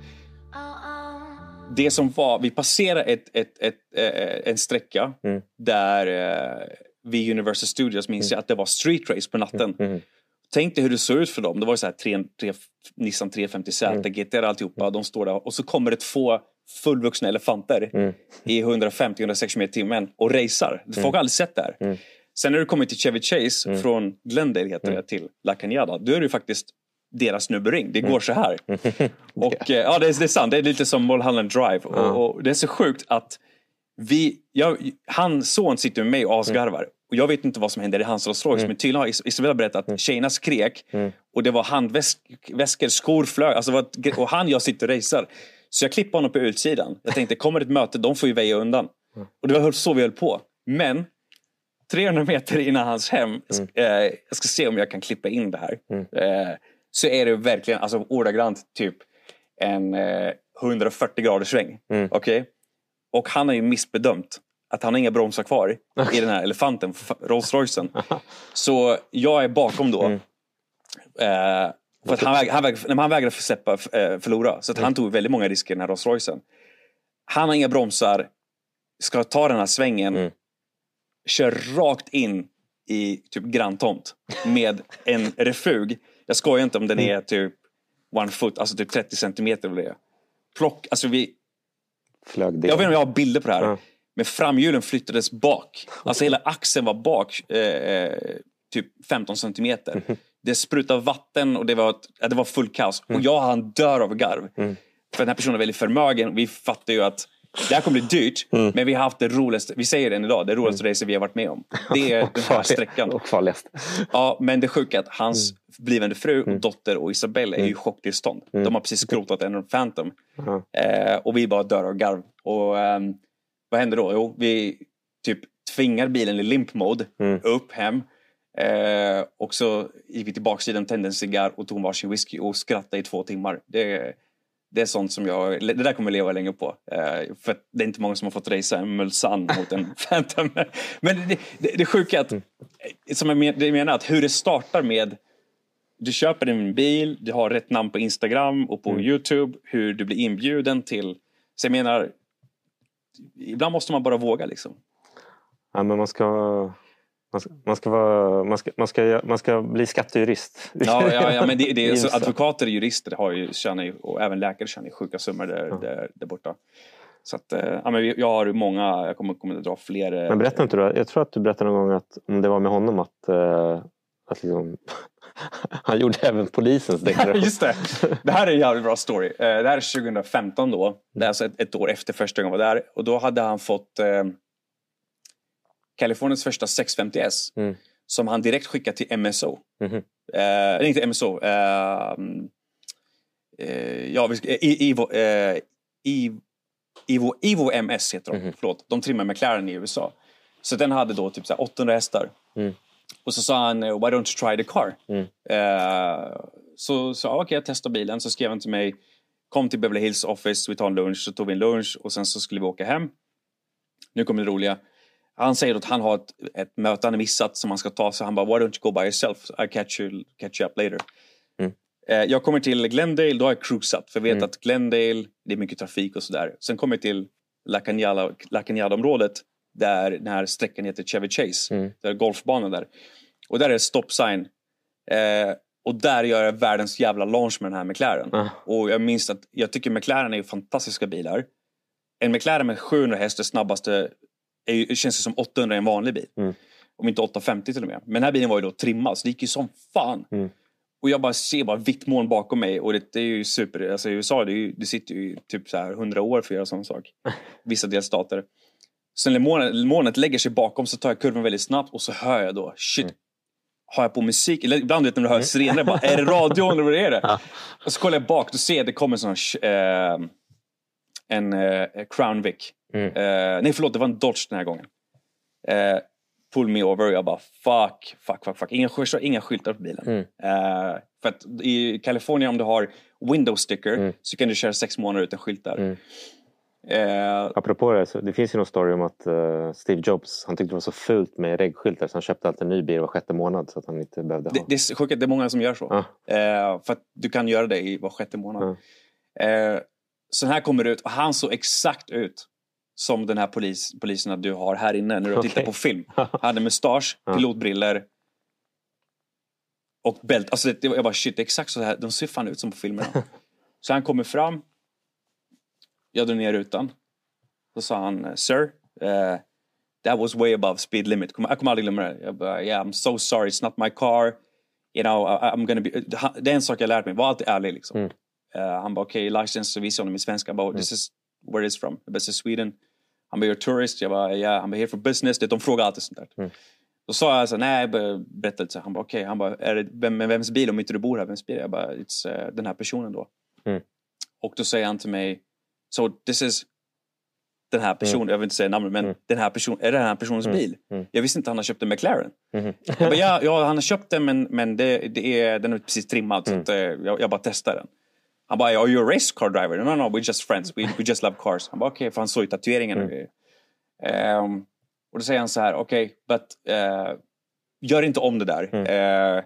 Det som var, vi passerade ett, ett, ett, ett en sträcka mm. där eh, vid Universal Studios minns mm. jag att det var street race på natten. Mm. Tänk dig hur det såg ut för dem. Det var så här tre, tre, Nissan 350Z, mm. GTR alltihopa. Mm. De står där och så kommer det två fullvuxna elefanter mm. i 150-160 meter i timmen och racear. Folk har aldrig sett det här. Mm. Sen när du kommer till Chevy Chase mm. från Glendale heter mm. det, till La Cañada, då är det faktiskt deras nubbering. Det går mm. så här. och, eh, ja, det är, det är sant. Det är lite som Mulholland Drive. Och, och, det är så sjukt att vi, jag, hans son sitter med mig och asgarvar. Och jag vet inte vad som händer i hans Rolls Royce, mm. men tydligen har Isabella berättat att mm. tjejerna skrek mm. och det var handväskor, skor flög. Alltså, och han och jag sitter och racear. Så jag klippte honom på utsidan. Jag tänkte, kommer ett möte, de får ju väja undan. Och det var så vi höll på. Men 300 meter innan hans hem, Mm. eh, jag ska se om jag kan klippa in det här. Mm. Eh, så är det verkligen, alltså ordagrant, typ en eh, 140 graders sväng. Mm. Okej? Och han har ju missbedömt att han har inga bromsar kvar i den här elefanten, Rolls Roycen. Så jag är bakom då. Mm. Eh, för att han, väg, han, väg, han vägrade för släppa, eh, förlora. Så att Mm. han tog väldigt många risker i den här Rolls Roycen. Han har inga bromsar, ska ta den här svängen, Mm. Kör rakt in i typ granntomt med en refug. Jag skojar inte om den Mm. är typ one foot, alltså typ 30 centimeter. eller det är. Plock, alltså vi, Flög jag vet inte om jag har bilder på det här. Ja. Men framhjulen flyttades bak. Alltså hela axeln var bak. Eh, eh, typ 15 centimeter. Det sprutade vatten och det var, ett, det var full kaos. Och jag han dör av garv. Mm. För den här personen är väldigt förmögen. Vi fattar ju att det här kommer bli dyrt. Mm. Men vi har haft det roligaste, vi säger det än idag, det roligaste racet vi har varit med om. Det är den här sträckan. Och farligast. Ja, men det sjuka är att hans Mm. blivande fru och dotter och Isabelle är ju i chocktillstånd. De har precis skrotat en Phantom. Eh, och vi bara dör av garv. Och ehm, vad händer då? Jo, vi typ tvingar bilen i limp mode Mm. upp hem. Eh, och så gick vi till baksidan, tände en cigarr och tog varsin whisky och skrattade i två timmar. Det, det är sånt som jag, det där kommer jag leva länge på. Eh, för det är inte många som har fått racea en Mulsanne mot en Phantom. Men det, det, det sjuka är att, Mm. som jag men- det jag menar, att hur det startar med du köper en bil, du har rätt namn på Instagram och på Mm. Youtube, hur du blir inbjuden till... Så jag menar, ibland måste man bara våga liksom. Ja, men man ska, man ska, man ska, vara, man ska, man ska, man ska bli skattejurist. Ja, ja, ja men det, det är, så advokater och jurister har ju, tjänar ju, och även läkare tjänar ju sjuka summor där, där, där borta. Så att, eh, ja, men jag har många, jag kommer, kommer att dra fler. eh, Men berätta inte du, jag tror att du berättade någon gång att om det var med honom att, eh, att liksom, han gjorde även polisens deklaration. Just det. Det här är en jävligt bra story. Det här är 2015 då. Det är alltså ett, ett år efter första gången jag var där. Och då hade han fått Kaliforniens första 650S. Mm. Som han direkt skickade till MSO. Mhm. Eh, inte MSO. Eh, eh, ja, eh, Ivo, eh, Ivo, Ivo, MS heter de. Mhm. Förlåt. De trimmar McLaren i USA. Så den hade då typ så här 800 hästar. Mm. Och så sa han, eh, why don't you try the car? Mm. Eh, så sa jag, okej jag testar bilen. Så skrev han till mig, kom till Beverly Hills office, vi tar en lunch. Så tog vi en lunch och sen så skulle vi åka hem. Nu kommer det roliga. Han säger att han har ett, ett möte han missat som han ska ta. Så han bara, why don't you go by yourself? I catch you, catch you up later. Mm. Eh, jag kommer till Glendale, då har jag cruisat. För jag vet Mm. att Glendale, det är mycket trafik och sådär. Sen kommer jag till La Cañada- La Cañada-området. Där den här sträckan heter Chevy Chase. Mm. Där är golfbanan där. Och där är det stop sign. Eh, och där gör jag världens jävla launch med den här McLaren. Ah. Och jag minns att jag tycker McLaren är fantastiska bilar. En McLaren med 700 häst, det snabbaste, är känns det som 800 i en vanlig bil. Mm. Om inte 850 till och med. Men den här bilen var ju då trimmad, så det gick ju som fan. Mm. Och jag bara ser bara vitt moln bakom mig och det, det är ju super. Alltså i USA, det, är ju, det sitter ju typ så här 100 år för att göra sån sak. Vissa delstater. Sen när molnet, molnet lägger sig bakom så tar jag kurvan väldigt snabbt och så hör jag då, shit, Mm. har jag på musik? Eller ibland vet när du hör sirener, bara, är det radion eller vad är det? Ja. Och så kollar jag bak, då ser jag att det kommer en sån här, eh, en eh, Crown Vic. Mm. Eh, nej förlåt, det var en Dodge den här gången. Eh, pull me over jag bara fuck, fuck, fuck, fuck. Inga, inga skyltar på bilen. Mm. Eh, för att i Kalifornien om du har window sticker Mm. så kan du köra sex månader utan skyltar. Mm. Eh, Apropå det, så det finns ju någon story om att eh, Steve Jobs han tyckte det var så fult med reggskyltar så han köpte alltid en ny bil var sjätte månad så att han inte behövde ha. det, det är sjukt det är många som gör så. Ja. Eh, för att du kan göra det i var sjätte månad. Eh, så här kommer det ut och han såg exakt ut som den här polis, polisen du har här inne när du Okej. tittar på film. Han hade mustasch, pilotbriller och bälte. Alltså det, jag bara shit, det är exakt så här. De ser fan ut som på filmerna. så han kommer fram. Jag drar ner rutan. Då sa han, sir, eh, that was way above speed limit. Jag kommer aldrig glömma det. Jag bara, yeah, I'm so sorry, it's not my car. You know, I'm gonna be... Det är en sak jag lärt mig, var alltid ärlig liksom. Mm. Eh, han bara, okej, okay, license, så visade honom i svenska. Han bara, this is where it is from. Jag bara, "This is Sweden. Han bara, you're a tourist. Jag bara, yeah, I'm here for business. Det, de frågar alltid sånt där. Mm. Då sa jag så nej, bara berättade lite. Han bara, okej, han bara, är det, vem, vems bil om inte du bor här? Vems bil? Jag bara, it's eh, den här personen då. Mm. Och då säger han till mig, so this is den här personen, jag vill inte säga namnet, men den här personen, är det den här personens bil? Mm. Jag visste inte att han har köpt en McLaren. Mhm. Jag bara, ja, ja, han har köpt den men, men det, det är, den är precis trimmad så att, eh, jag, jag bara testar den. Han bara, are you a race car driver? No, no, we're just friends. We, we just love cars. Han bara, okej, okay, för han såg ju tatueringen och grejer. Ehm, och då säger han så här, okej, but eh, gör inte om det där. Eh,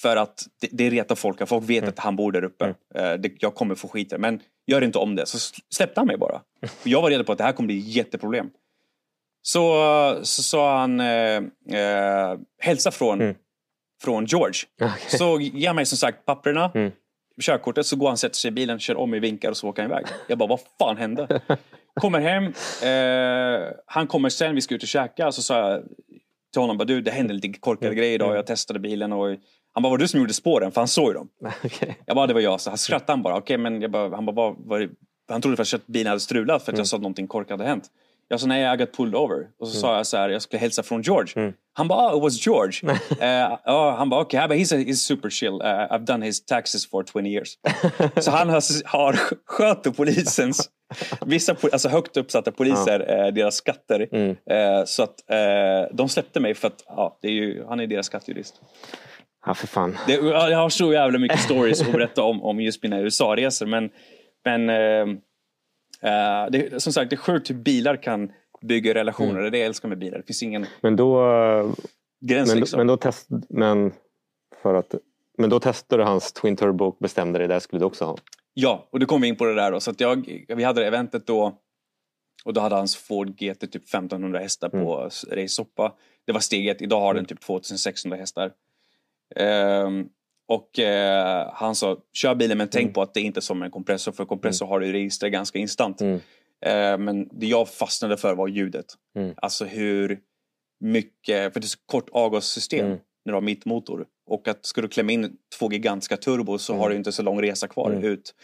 för att det, det retar folk, folk vet att han bor där uppe. Eh, det, jag kommer få skit där. Men gör inte om det. Så sl- släppte han mig bara. För jag var redo på att det här kommer bli jätteproblem. Så, så sa han, hälsa från, från George. Okej. Så han mig som sagt papperna, Mm. Körkortet, så går han sätter sig i bilen, kör om mig, vinkar och så åker han iväg. Jag bara, vad fan hände? Kommer hem, eh, han kommer sen, vi ska ut och käka, så sa jag till honom, bara, du det hände lite korkade grejer idag, jag testade bilen och han bara, var det du som gjorde spåren? För han såg ju dem. Okej. Jag bara, det var jag. Så han skrattade han bara. Okej, men jag bara, han bara, är det- han trodde först att bilen hade strulat för att jag sa att någonting korkat hade hänt. Jag sa, nej, I got pulled over. Och så sa jag så här, jag skulle hälsa från George. Han bara, oh, it was George. Eh, ja, han bara, okej, okay. he's, a, he's super chill. Uh, I've done his taxes for 20 years. så han har, har sköter polisens, vissa alltså högt uppsatta poliser, eh, deras skatter. Mm. Eh, så att eh, de släppte mig för att ja, det är ju, han är deras skattejurist. Ja, för fan. Det, jag har så jävla mycket stories att berätta om, om just mina USA-resor. Men, men eh, det, som sagt, det är sjukt hur bilar kan bygga relationer. Det är det jag älskar med bilar. Det finns ingen Men då, gräns men, liksom. men då test, men för att men då testade du hans Twin Turbo och bestämde dig, det här skulle du också ha. Ja, och då kom vi in på det där då. Så att jag, vi hade det eventet då. Och då hade hans Ford GT typ 1500 hästar på mm. race-soppa. Det var steget. Idag har den typ 2600 hästar. Ehm, och eh, han sa, kör bilen men tänk på att det inte är som en kompressor. För kompressor har du register ganska instant. Mm. Eh, men det jag fastnade för var ljudet. Mm. Alltså hur mycket, för det är så kort avgassystem Mm. när du har mittmotor. Och att ska du klämma in två gigantiska turbo så har du inte så lång resa kvar Mm. ut.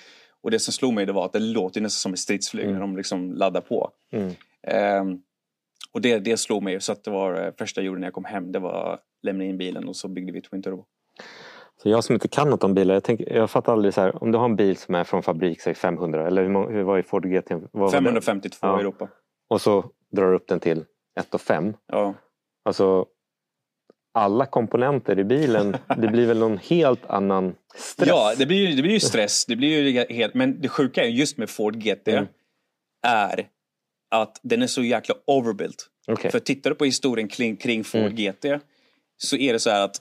Och det som slog mig det var att det låter nästan som ett stridsflyg Mm. när de liksom laddar på. Mm. Ehm, och det, det slog mig så att det var eh, första gjorde när jag kom hem. Det var lämna in bilen och så byggde vi Twin Turbo. Så jag som inte kan något om bilar, jag, tänker, jag fattar aldrig så här, om du har en bil som är från fabrik, säg 500, eller hur, många- hur var i Ford GT? Vad var det? 552 Ja. i Europa. Och så drar du upp den till 1 och 5. Ja. Alltså, alla komponenter i bilen, det blir väl någon helt annan stress? Ja, det blir, ju, det blir ju stress. Det blir ju helt, men det sjuka är just med Ford GT Mm. är att den är så jäkla overbuilt. Okej. För tittar du på historien kring, kring Ford Mm. GT så är det så här att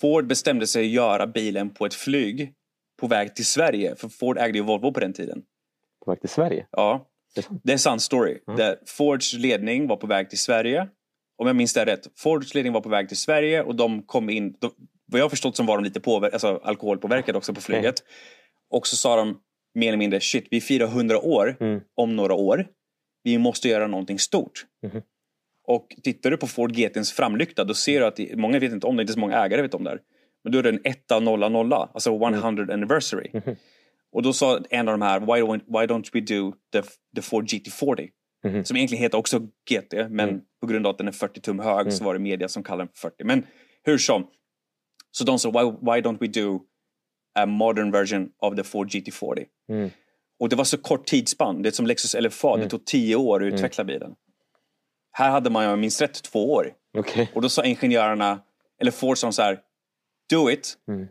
Ford bestämde sig göra bilen på ett flyg på väg till Sverige. För Ford ägde ju Volvo på den tiden. På väg till Sverige? Ja, Det är en sann story. Mm. Där Fords ledning var på väg till Sverige. Om jag minns det rätt. Fords ledning var på väg till Sverige och de kom in. De, vad jag har förstått som var de lite påver- alltså, alkoholpåverkade också på flyget. Och så sa de mer eller mindre shit, vi firar 100 år Mm. om några år. Vi måste göra någonting stort. Mhm. Och tittar du på Ford GTs framlykta då ser du att det, många vet inte om det, inte så många ägare vet om det här. Men då är det en etta nolla nolla, alltså 100 anniversary. Mhm. Och då sa en av de här, why don't, why don't we do the, the Ford GT40? Mhm. Som egentligen heter också GT, men Mm. på grund av att den är 40 tum hög så var det media som kallade den för 40. Men hur som. Så de sa, why, why don't we do a modern version of the Ford GT40? Mm. Och det var så kort tidsspann. Det är som Lexus LFA, det tog tio år att utveckla bilen. Här hade man, jag minns rätt, två år. Okej. Och då sa ingenjörerna, eller Ford sa så här, do it, Mm.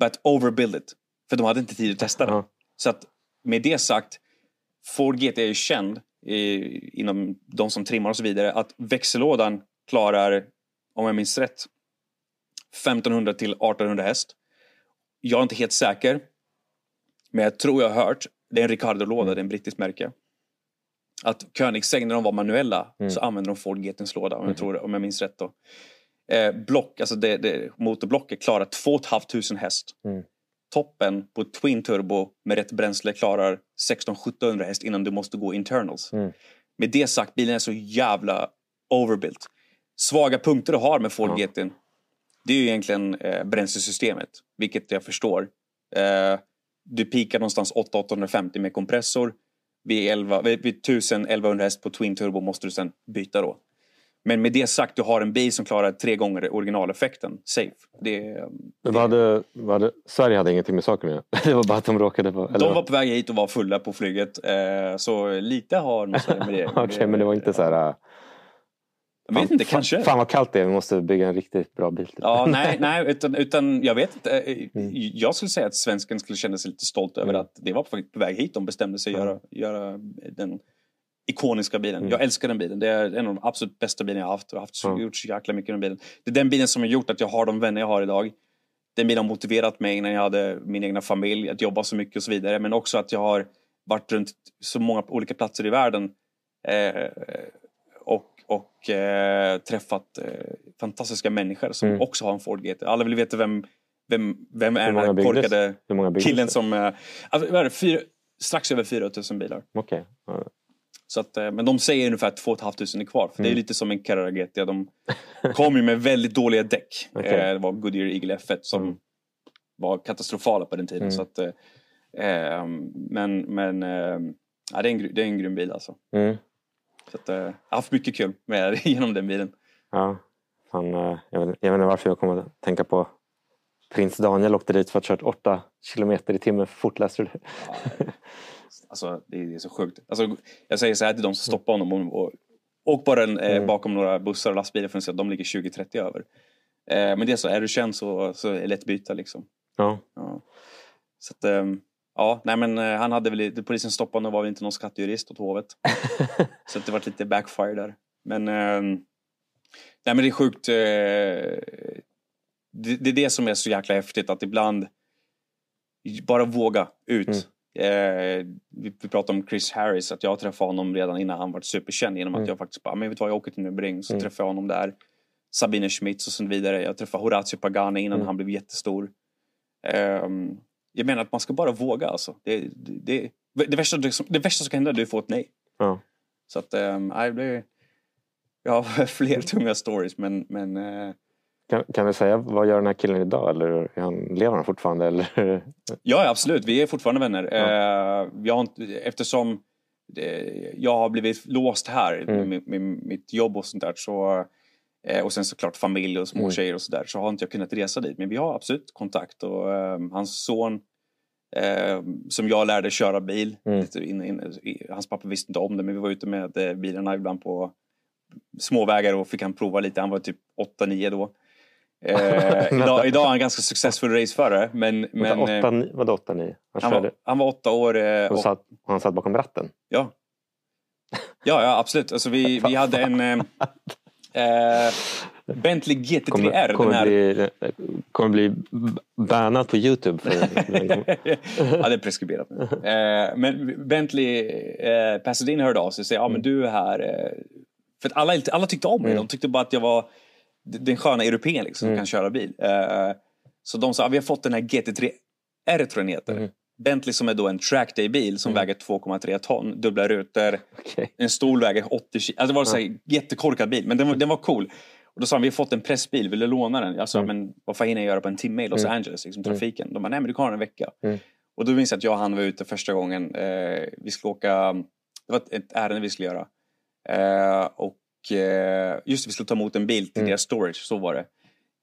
but overbuild it. För de hade inte tid att testa det. Ja. Så att med det sagt, Ford GT är ju känd i, inom de som trimmar och så vidare, att växellådan klarar, om jag minns rätt, 1500 till 1800 häst. Jag är inte helt säker, men jag tror jag har hört, det är en Ricardo-låda, det är en brittisk märke. Att Koenigsegg, när de var manuella, så använde de Ford GTs låda, om jag, tror, om jag minns rätt då. Eh, block, alltså det, det, motorblocket klarar 2 500 häst. Mm. Toppen på Twin Turbo med rätt bränsle klarar 16-1700 häst innan du måste gå internals. Mm. Med det sagt, bilen är så jävla overbuilt. Svaga punkter du har med Ford Ja. GT, det är ju egentligen eh, bränslesystemet, vilket jag förstår. Eh, du pikar någonstans 8-850 med kompressor. Vid, 11, vid vid 1000-1100 häst på Twin Turbo måste du sen byta då. Men med det sagt, du har en bil som klarar tre gånger originaleffekten. Safe. Det, det... Vad hade, vad hade, Sverige hade ingenting med saken att göra. Det var bara att de råkade på... De var på väg hit och var fulla på flyget. Eh, så lite har nog Sverige med det. Okej, okay, men det var inte så här... Jag vet inte, kanske. Fan vad kallt det är, vi måste bygga en riktigt bra bil. Ja, nej, nej utan, utan jag vet inte. Mm. Jag skulle säga att svensken skulle känna sig lite stolt över mm. att det var på väg hit de bestämde sig att mm. göra, göra den ikoniska bilen. Mm. Jag älskar den bilen. Det är en av de absolut bästa bilarna jag haft. Jag har haft så, gjort så jäkla mycket med bilen. Det är den bilen som har gjort att jag har de vänner jag har idag. Den bilen har motiverat mig när jag hade min egna familj, att jobba så mycket och så vidare. Men också att jag har varit runt så många olika platser i världen. Eh, och eh, träffat eh, fantastiska människor som mm. också har en Ford GT. Alla vill veta vem, vem, vem är den här korkade killen som... Eh, alltså, fyra, strax över 4000 bilar. Okay. Så att, eh, men de säger ungefär 2 500 är kvar. För mm. Det är mm. lite som en Carrera GT. De kom ju med väldigt dåliga däck. Okay. Eh, det var Goodyear Eagle F1 som mm. var katastrofala på den tiden. Mm. Så att, eh, eh men men eh, ja, det, är en, det är en grym bil alltså. Mm. Så att, jag har haft mycket kul med genom den bilen. Ja, fan, jag, vet, jag vet inte varför jag kommer att tänka på Prins Daniel åkte dit för att ha kört 8 kilometer i timmen för fort, läste du det? Ja, Alltså, det är så sjukt. Alltså, jag säger så här till de som stoppar honom. Och, åk bara en, eh, mm. bakom några bussar och lastbilar för att se att de ligger 20-30 över. Eh, men det är så, är du känd så, så är det lätt byta liksom. Ja. ja. Så att, eh, ja, nej men eh, han hade väl, polisen stoppade honom var väl inte någon skattejurist åt hovet. så det var lite backfire där. Men, eh, nej men det är sjukt. Eh, det, är det som är så jäkla häftigt att ibland bara våga ut. Mm. Eh, vi, vi pratade om Chris Harris, att jag träffade honom redan innan han var superkänd genom att mm. jag faktiskt bara, men vet du vad, jag åker till Nürburgring så mm. träffade jag honom där. Sabine Schmitz och så vidare. Jag träffade Horacio Pagani innan mm. han blev jättestor. Eh, jag menar att man ska bara våga alltså. Det, det, det, det, värsta, det, värsta som kan hända är att du får ett nej. Ja. Så att, eh, det, jag har fler tunga stories men, men eh, kan, kan du säga vad gör den här killen idag? Eller han, lever han fortfarande? Eller? Ja, absolut. Vi är fortfarande vänner. Ja. Uh, jag inte, eftersom jag har blivit låst här mm. med, med, mitt jobb och sånt där. Så, uh, och sen såklart familj och småtjejer mm. och sådär. Så har inte jag kunnat resa dit. Men vi har absolut kontakt. Och uh, hans son som jag lärde köra bil. Mm. In, in, hans pappa visste inte om det men vi var ute med bilarna ibland på småvägar och fick han prova lite. Han var typ 8-9 då. Eh, idag, idag är han ganska successfull raceförare. Men, men, åtta, eh, vadå 8 9? Han, han, var, han var åtta år. Eh, och, satt, han satt bakom ratten? Ja. Ja, ja absolut. Alltså, vi, vi hade en eh, eh Bentley GT3R. Kommer, kommer, bli, kommer bli bannad på Youtube. För ja, det är preskriberat nu. Eh, men Bentley, eh, Pasadena hörde av sig och sa ja men mm. du är här. Eh, för att alla, alla tyckte om mig. Mm. De tyckte bara att jag var den sköna europeen liksom, som mm. kan köra bil. Uh, så de sa, ah, vi har fått den här GT3 R tror jag den heter. Mm. Bentley som är då en trackday-bil som mm. väger 2,3 ton, dubbla rutor, okay. en stol väger 80 kilo. Alltså det var en mm. jättekorkad bil, men den var, den var cool. Och då sa de, vi har fått en pressbil, vill du låna den? Jag sa, mm. men vad fan hinner jag göra på en timme i Los mm. Angeles, liksom, mm. trafiken? De bara, nej men du kan ha den en vecka. Mm. Och då minns jag att jag och han var ute första gången. Eh, vi skulle åka, det var ett, ärende vi skulle göra. Eh, och Eh, just det, vi skulle ta emot en bil till mm. deras storage, så var det.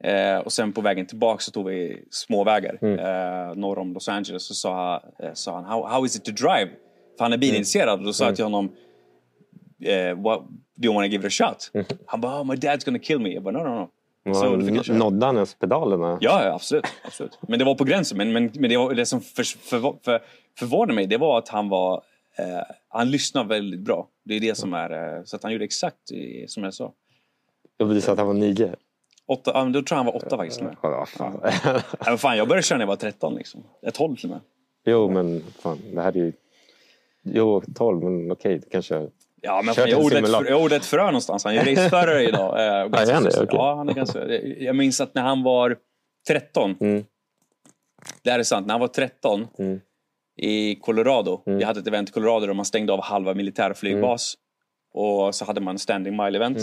Eh, och sen på vägen tillbaka så tog vi småvägar mm. eh, norr om Los Angeles. Så sa, eh, sa han, how, how is it to drive? För han är bilintresserad. Mm. Och då sa jag mm. till honom, eh, what, do you want to give it a shot? Mm. Han bara, oh, my dad's gonna kill me. Jag bara, no, no, no. Så Nådde han ens pedalerna? Ja, ja, absolut, absolut. Men det var på gränsen. Men, men, men det, var, det som för, för, för, förvånade mig, det var att han var Eh, han lyssnar väldigt bra. Det är det som är... Eh, så att han gjorde exakt som jag sa. Jag visade att han var nio. Åtta, ja, då tror jag han var åtta faktiskt. Med. Ja, fan. Ja. fan, jag började köra när jag var 13 liksom. Jag är 12 till och med. Jo men fan, det här är ju... Jo, 12 men okej, det kanske... Ja men fan, jag, gjorde ett, frö någonstans. Han är raceförare idag. Eh, ja, är han det? Okay. Ja, han är ganska... Jag minns att när han var 13. Mm. Det här är sant. När han var 13 mm i Colorado. Mm. Vi hade ett event i Colorado där man stängde av halva militärflygbas. Mm. Och så hade man standing mile event.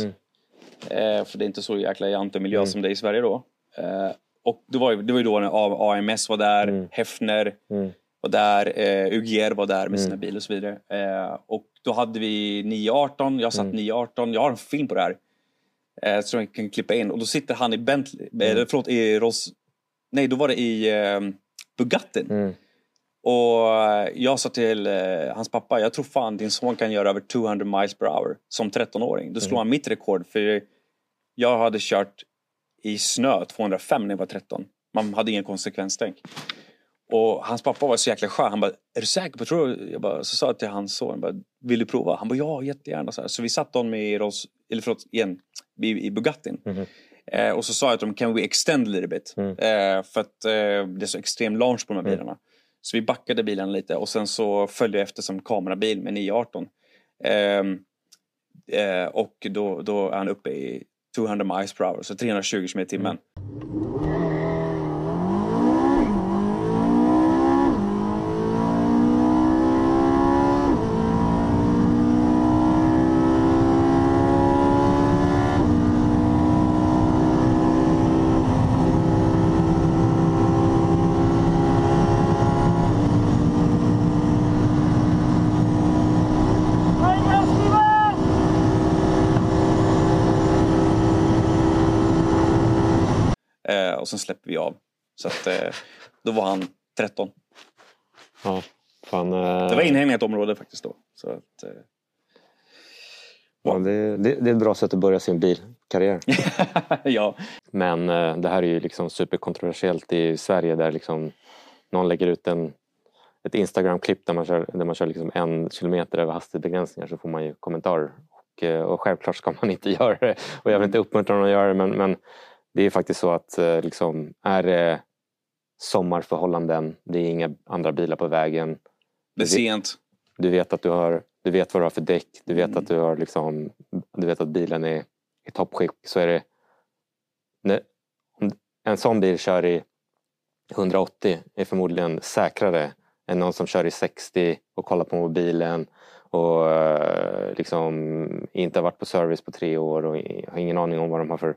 Mm. Eh, för det är inte så jäkla jante miljö mm. som det är i Sverige då. Eh, och det var, ju, det var ju då när AMS var där, mm. Hefner mm. var där, eh, UGR var där med sina bilar och så vidare. Eh, och då hade vi 918, jag satt mm. 918, jag har en film på det här. Eh, som jag kan klippa in. Och då sitter han i Bentley, mm. eller förlåt, i Rolls... Nej, då var det i eh, Bugattin. Mm. Och jag sa till eh, hans pappa, jag tror fan din son kan göra över 200 miles per hour som 13-åring. Då slår mm. han mitt rekord för jag hade kört i snö 205 när jag var 13. Man hade ingen konsekvenstänk. Och hans pappa var så jäkla skön. Han bara, är du säker på tror du? Jag bara, så sa jag till hans son, bara, vill du prova? Han bara, ja jättegärna. Så, så vi satt dem i Rolls, eller förlåt, igen, i, i Bugattin. Mm. Eh, och så sa jag till dem, can we extend a little bit? Mm. Eh, för att eh, det är så extrem launch på de här mm. Så vi backade bilen lite och sen så följde jag efter som kamerabil med 918. Um, uh, och då, då är han uppe i 200 miles per hour, så 320 km i timmen. Mm. och sen släpper vi av. Så att, eh, då var han 13. Ja, fan, eh... Det var inhägnat område faktiskt då. Så att, eh... Ja, det, det, det, är ett bra sätt att börja sin bilkarriär. ja. Men eh, det här är ju liksom superkontroversiellt i Sverige där liksom någon lägger ut en, ett Instagram-klipp där man kör, där man kör liksom en kilometer över hastighetsbegränsningar så får man ju kommentarer. Och, eh, och självklart ska man inte göra det. Och jag vill inte uppmuntra någon att göra det men, men det är faktiskt så att eh, liksom, är det sommarförhållanden, det är inga andra bilar på vägen. Det är sent. Du vet att du har du vet vad du har för däck, du vet mm. att du har liksom, du vet att bilen är i toppskick. Så är det, om en sån bil kör i 180 är förmodligen säkrare än någon som kör i 60 och kollar på mobilen och eh, liksom inte har varit på service på tre år och har ingen aning om vad de har för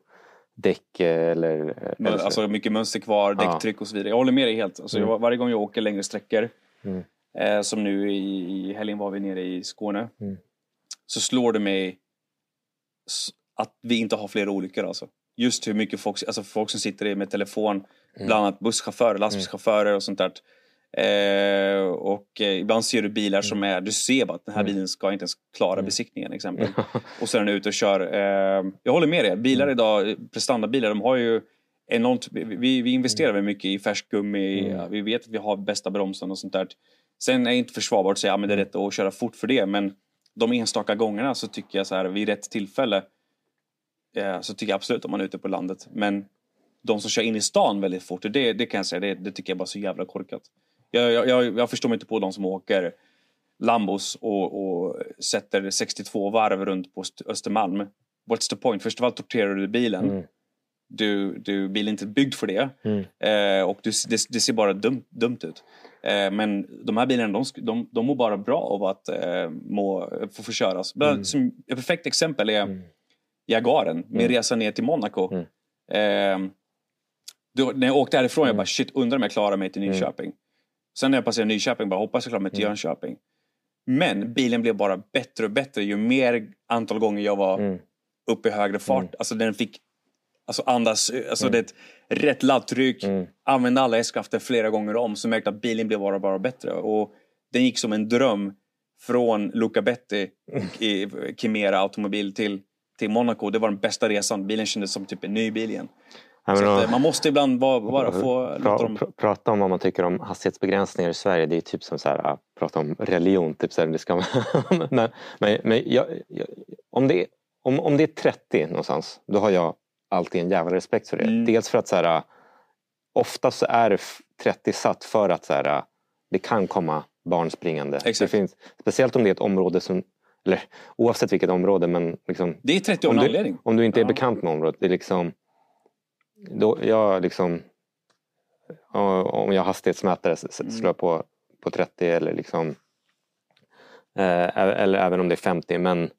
däck eller... Men, eller alltså mycket mönster kvar, däcktryck och så vidare. Jag håller med dig helt. Alltså, mm. jag, varje gång jag åker längre sträckor, mm. eh, som nu i, i helgen var vi nere i Skåne, mm. så slår det mig att vi inte har fler olyckor alltså. Just hur mycket folk, alltså folk som sitter med telefon, mm. bland annat busschaufförer, lastbilschaufförer och sånt där. Eh, och eh, ibland ser du bilar som mm. är, du ser bara att den här mm. bilen ska inte ens klara mm. besiktningen exempel. och så är den ute och kör. Eh, jag håller med dig, bilar idag, prestandabilar, de har ju enormt, vi, vi investerar väldigt mycket i färskgummi, mm. vi vet att vi har bästa bromsen och sånt där. Sen är det inte försvarbart att säga att ja, det är rätt att köra fort för det, men de enstaka gångerna så tycker jag så här vid rätt tillfälle eh, så tycker jag absolut om man är ute på landet. Men de som kör in i stan väldigt fort, det, det kan jag säga, det, det tycker jag bara är så jävla korkat. Jag, jag, jag förstår mig inte på de som åker Lambos och, och sätter 62 varv runt på Östermalm. What's the point? Först av allt torterar du bilen. Mm. Du, du, bilen är inte byggd för det. Mm. Eh, och du, det, det, ser bara dum, dumt ut. Eh, men de här bilarna de, de, de mår bara bra av att eh, må, få, få köras. Mm. Som, ett perfekt exempel är mm. Jaguaren, min mm. resa ner till Monaco. Mm. Eh, då, när jag åkte härifrån jag mm. bara shit, undrar om jag klarar mig till Nyköping. Sen när jag passerade Nyköping, bara hoppas jag klarar mig till mm. Jönköping. Men bilen blev bara bättre och bättre ju mer antal gånger jag var mm. uppe i högre fart. Mm. Alltså den fick alltså andas, alltså mm. det rätt laddtryck, mm. använda alla hästkrafter flera gånger om. Så märkte att bilen blev bara, bara bättre. Och den gick som en dröm från Luca Betti i Chimera automobil till, till Monaco. Det var den bästa resan. Bilen kändes som typ en ny bil igen. Så att, man måste ibland bara, bara få pra, dem... Pr prata om vad man tycker om hastighetsbegränsningar i Sverige. Det är typ som att äh, prata om religion. Typ så här, det ska men men, men jag, jag, om, det är, om, om det är 30 någonstans, då har jag alltid en jävla respekt för det. Mm. Dels för att så här, ofta så är 30 satt för att så här, det kan komma barn springande. Det finns, speciellt om det är ett område som eller oavsett vilket område men liksom, Det är 30 av en anledning. Om du inte är ja. bekant med området. Det är liksom, då, jag liksom, om jag hastighetsmätare slår jag på, på 30 eller liksom eh, eller även om det är 50 men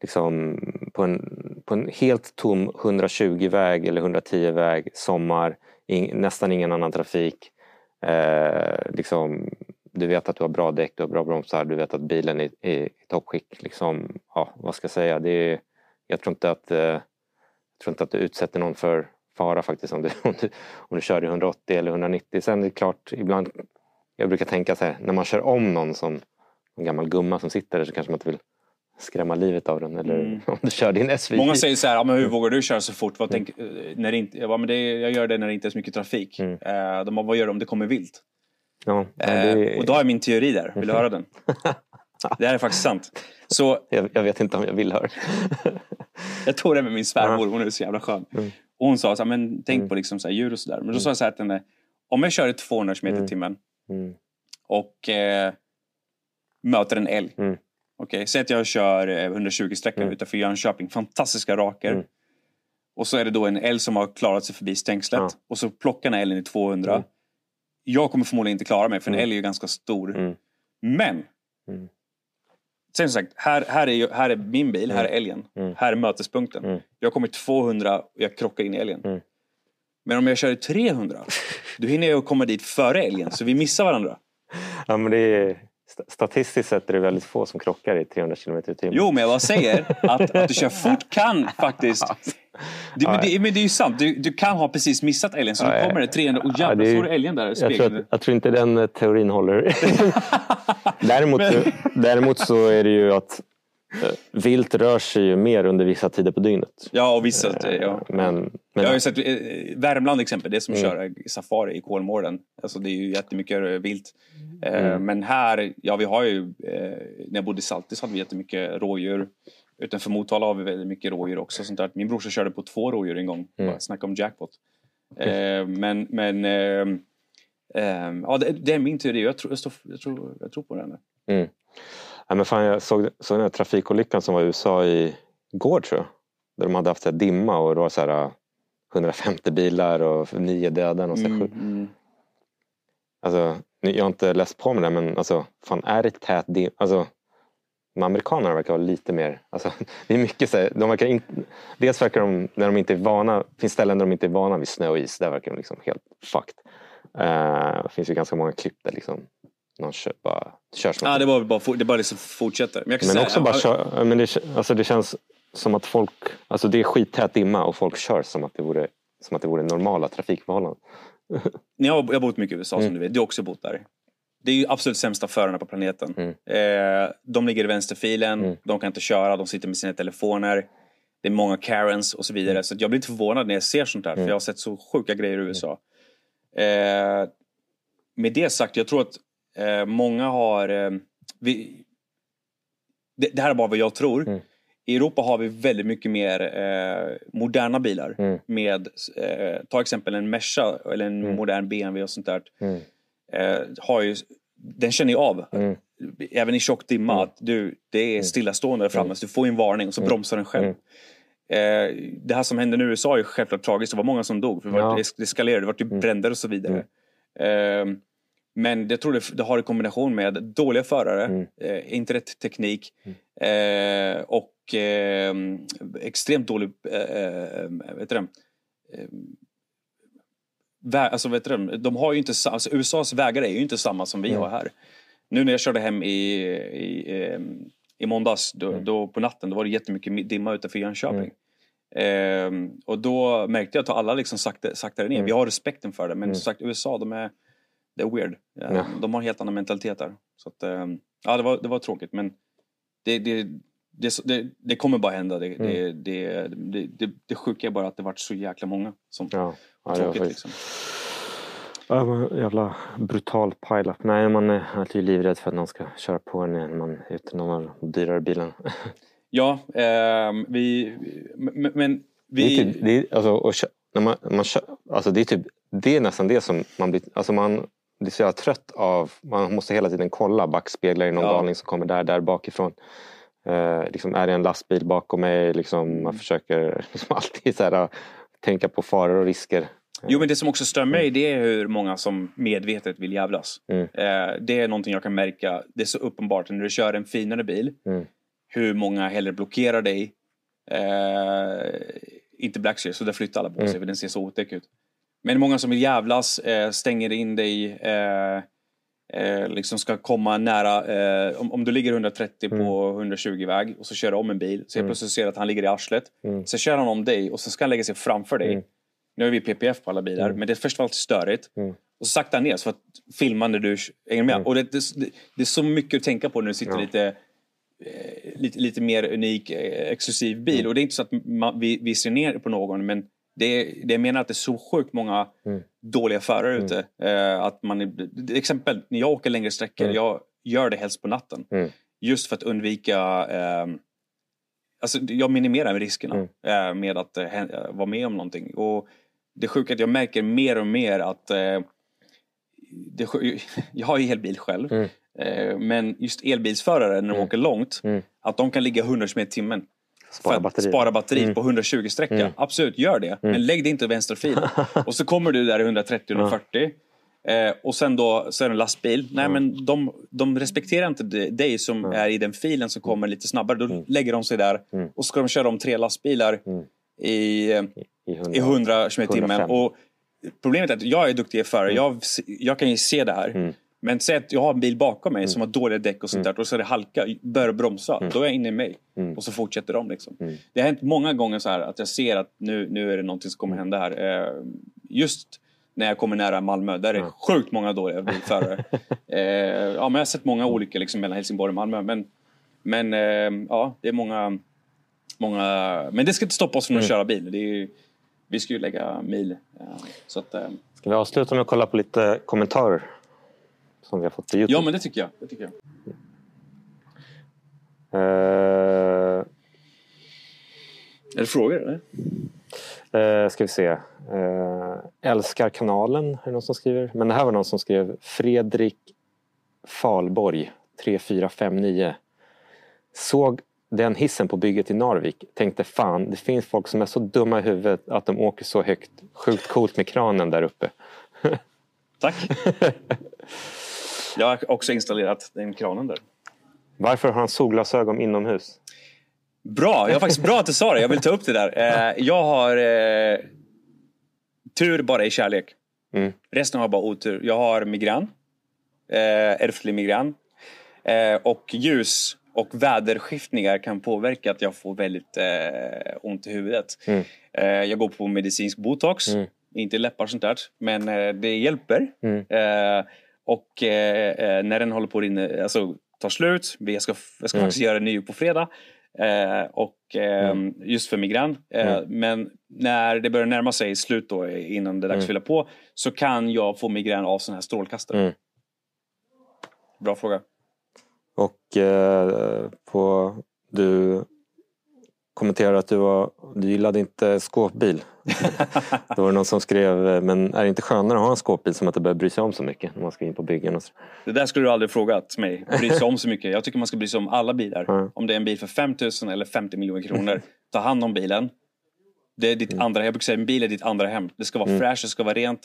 liksom på en, på en helt tom 120-väg eller 110-väg sommar, in, nästan ingen annan trafik. Eh, liksom, du vet att du har bra däck, du har bra bromsar, du vet att bilen är, är i toppskick. Liksom, ja, vad ska jag säga? Det är, jag tror inte att eh, tror inte att du utsätter någon för fara faktiskt om du, om du, om du kör i 180 eller 190. Sen är det klart, ibland, jag brukar tänka så här, när man kör om någon som en gammal gumma som sitter där så kanske man inte vill skrämma livet av den. Eller mm. om du kör din SVJ. Många säger så här, ja, men hur vågar du köra så fort? Vad tänk, eh, när inte, jag, bara, men det, jag gör det när det inte är så mycket trafik. Mm. Uh, de bara, vad gör du om det kommer vilt? Ja, det... uh, och då har jag min teori där, vill du höra den? det här är faktiskt sant. Så, jag, jag vet inte om jag vill höra. jag tog det med min svärmor, hon är så jävla skön. Mm. Och hon sa så här, men tänk mm. på liksom så här, djur och sådär. Men då sa jag så här till henne, om jag kör i 200 km i mm. timmen mm. och eh, möter en älg. Mm. Okay, säg att jag kör 120-sträckan mm. utanför Jönköping, fantastiska raker. Mm. Och så är det då en älg som har klarat sig förbi stängslet. Ja. Och så plockar den älgen i 200. Mm. Jag kommer förmodligen inte klara mig för en mm. älg är ju ganska stor. Mm. Men! Mm. Sen som sagt, här, här, är, här är min bil, här är älgen. Här är mötespunkten. Jag kommer 200 och jag krockar in i älgen. Men om jag kör i 300, då hinner jag komma dit före älgen. Så vi missar varandra. Ja, men det är Statistiskt sett är det väldigt få som krockar i 300 km i timmen. Jo, men jag bara säger att, att du kör fort kan faktiskt... Det, men, det, men det är ju sant. Du, du kan ha precis missat älgen så du kommer det 300 och jävlar ja, så du älgen där. Jag tror, jag tror inte den eh, teorin håller. däremot, däremot så är det ju att vilt rör sig ju mer under vissa tider på dygnet. Ja, och vissa... Eh, ja. Men, men, jag har ju sett eh, Värmland exempel, det som mm. kör safari i Kolmården. Alltså det är ju jättemycket vilt. Mm. Men här, ja vi har ju, när jag bodde i Saltis hade vi jättemycket rådjur. Utanför Motala har vi väldigt mycket rådjur också. Sånt där. Min brorsa körde på två rådjur en gång. Mm. Snacka om jackpot. Mm. Men, men ja, det, är min teori. Jag tror, jag, står, jag tror, jag tror på den. Mm. Ja, men fan, jag såg, såg den här trafikolyckan som var i USA i går tror jag. Där de hade haft så här dimma och det var så här 150 äh, bilar och nio döda. Och så mm, mm. Alltså, jag har inte läst på med det men alltså, fan är det tät dimma? Alltså, de amerikanerna verkar vara lite mer, alltså, det är mycket så här, de verkar in, dels verkar de, när de inte är vana, finns ställen där de inte är vana vid snö och is, där verkar de liksom helt fucked. Uh, det finns ju ganska många klipp där liksom någon kör, bara kör som ja, det, bara, bara, det bara liksom fortsätter. Men, men också bara kör, men det, alltså det känns som att folk, alltså det är skittät dimma och folk kör som att det vore, som att det vore normala trafikförhållanden. jag, har, jag har bott mycket i USA mm. som du vet, du har också bott där. Det är ju absolut sämsta förarna på planeten. Mm. Eh, de ligger i vänsterfilen, mm. de kan inte köra, de sitter med sina telefoner. Det är många Karens och så vidare. Mm. Så jag blir inte förvånad när jag ser sånt här, för mm. jag har sett så sjuka grejer i USA. Eh, med det sagt, jag tror att Eh, många har... Eh, vi, det, det, här är bara vad jag tror. Mm. I Europa har vi väldigt mycket mer eh, moderna bilar. Mm. Med, eh, ta exempel en Merca eller en mm. modern BMW och sånt där. Mm. Eh, har ju, den känner ju av, mm. även i tjock dimma, mm. att du, det är mm. stillastående framme. Så du får en varning och så bromsar den själv. Eh, det här som hände nu i USA är självklart tragiskt. Det var många som dog. För det, var, det eskalerade, det var typ bränder och så vidare. Eh, men jag tror det, det har en kombination med dåliga förare, mm. eh, inte rätt teknik mm. eh, och eh, extremt dålig... Eh, eh vet du det? Eh, alltså, vet du, de har ju inte, alltså, USAs vägar är ju inte samma som vi mm. har här. Nu när jag körde hem i, i, ehm, i måndags då, mm. då, på natten då var det jättemycket dimma utanför Jönköping. Mm. Eh, och då märkte jag att alla liksom sakta, saktade ner. Mm. Vi har respekten för det men mm. som sagt USA de är det är weird. Ja. De har helt annan mentalitet där. Så att, eh, ja, det var, det var tråkigt men det, det, det, det, det kommer bara hända. Det, mm. det, det, det, det, sjuka är bara att det varit så jäkla många som ja. Ja, tråkigt. Liksom. Ja, jävla brutal pile-up. Nej, man är alltid livrädd för att någon ska köra på en när man är ute någon av de dyrare bilarna. ja, eh, vi... Men, vi... Det är typ, det är, alltså, och, när man, man alltså det är typ det är nästan det som man blir... Alltså man, blir så jävla trött av, man måste hela tiden kolla backspeglar i någon ja. galning som kommer där, där bakifrån. Eh, liksom, är det en lastbil bakom mig? Liksom, man mm. försöker liksom alltid så här, tänka på faror och risker. Jo men det som också stör mig det är hur många som medvetet vill jävlas. Mm. Eh, det är någonting jag kan märka, det är så uppenbart när du kör en finare bil. Mm. Hur många hellre blockerar dig. Eh, inte Blackstreet, så där flyttar alla på sig mm. för den ser så otäck ut. Men många som vill jävlas, eh, stänger in dig, eh, eh, liksom ska komma nära, eh, om, om du ligger 130 Mm. på 120-väg och så kör du om en bil, så helt plötsligt ser att han ligger i arslet. Mm. Sen kör han om dig och så ska han lägga sig framför dig. Mm. Nu har vi PPF på alla bilar, Mm. men det är först och främst störigt. Mm. Och så sakta ner så att filma när du hänger med. Mm. Och det, det, det är så mycket att tänka på när du sitter Ja. lite eh, Lite, lite mer unik, eh, exklusiv bil. Mm. Och det är inte så att man, vi, vi ser ner på någon, men det, är- det jag menar att det är så sjukt många Mm. dåliga förare Mm. ute. Eh, att man, är- exempel när jag åker längre sträckor, Mm. jag gör det helst på natten. Mm. Just för att undvika eh, Alltså jag minimerar riskerna Mm. eh, med att eh, eh, vara med om någonting. Och det sjuka är att jag märker mer och mer att eh, det, jag har ju elbil själv. Mm. Men just elbilsförare när de åker långt, att de kan ligga 100 km i timmen. Spara batteriet. spara batteriet Mm. på 120 sträcka. Mm. Absolut, gör det. Men lägg det inte i vänster fil. och så kommer du där i 130-140. Eh, och sen då så är det en lastbil. Nej men de, de respekterar inte dig som är i den filen som kommer lite snabbare. Då lägger de sig där Mm. och så ska de köra om tre lastbilar Mm. i, I 100. i 100 km i timmen. 105. Och problemet är att jag är duktig förare. Jag, jag kan ju se det här. Mm. Men säg att jag har en bil bakom mig som har dåliga däck och sånt där. Och så är det halka, börjar bromsa. Då är jag inne i mig. Mm. Och så fortsätter de. Liksom. Mm. Det har hänt många gånger så här att jag ser att nu, nu är det någonting som kommer hända här. Eh, just när jag kommer nära Malmö, där är det sjukt många dåliga bilförare. eh, ja, men jag har sett många olyckor liksom, mellan Helsingborg och Malmö. Men, men eh, ja, det är många, många... Men det ska inte stoppa oss från att köra bil. Ju, vi ska ju lägga mil. eh, så att, eh, Ska vi avsluta med att kolla på lite kommentarer? Som vi har fått på Youtube. ja, men det tycker jag. Det tycker jag. Eh, Är det frågor eller? Eh, ska vi se. Eh, älskar kanalen, är det någon som skriver. Men det här var någon som skrev Fredrik Falborg 3459. Såg den hissen på bygget i Narvik. Tänkte fan, det finns folk som är så dumma i huvudet att de åker så högt. Sjukt coolt med kranen där uppe. Tack. jag har också installerat den kranen där. Varför har han solglasögon inomhus? Bra, jag faktiskt bra att du sa det. Jag vill ta upp det där. Eh, jag har eh, tur bara i kärlek. Mm. Resten har bara otur. Jag har migrän. Eh, ärftlig migrän. Eh, och ljus och väderskiftningar kan påverka att jag får väldigt eh, ont i huvudet. Mm. Eh, jag går på medicinsk botox. Mm. Inte läppar och sånt där. Men eh, det hjälper. Mm. Eh, och eh, eh, när den håller på att rinna, alltså, ta slut, jag ska, jag ska Mm. faktiskt göra en ny på fredag. Eh, och eh, just för migrän. Eh, Mm. Men när det börjar närma sig slut då, innan det är dags Mm. att fylla på så kan jag få migrän av sådana här strålkastare. Mm. Bra fråga. Och eh, på, du kommenterade att du, var, du gillade inte skåpbil. Då var det någon som skrev, eh, men är det inte skönare att ha en skåpbil som att inte behöver bry sig om så mycket när man ska in på byggen? Och så. Det där skulle du aldrig frågat mig. Bry sig om så mycket. Jag tycker man ska bry sig om alla bilar. Mm. Om det är en bil för 5 000 eller 50 miljoner kronor. Ta hand om bilen. Det är ditt andra, jag brukar säga en bil är ditt andra hem. Det ska vara Mm. fräscht, det ska vara rent.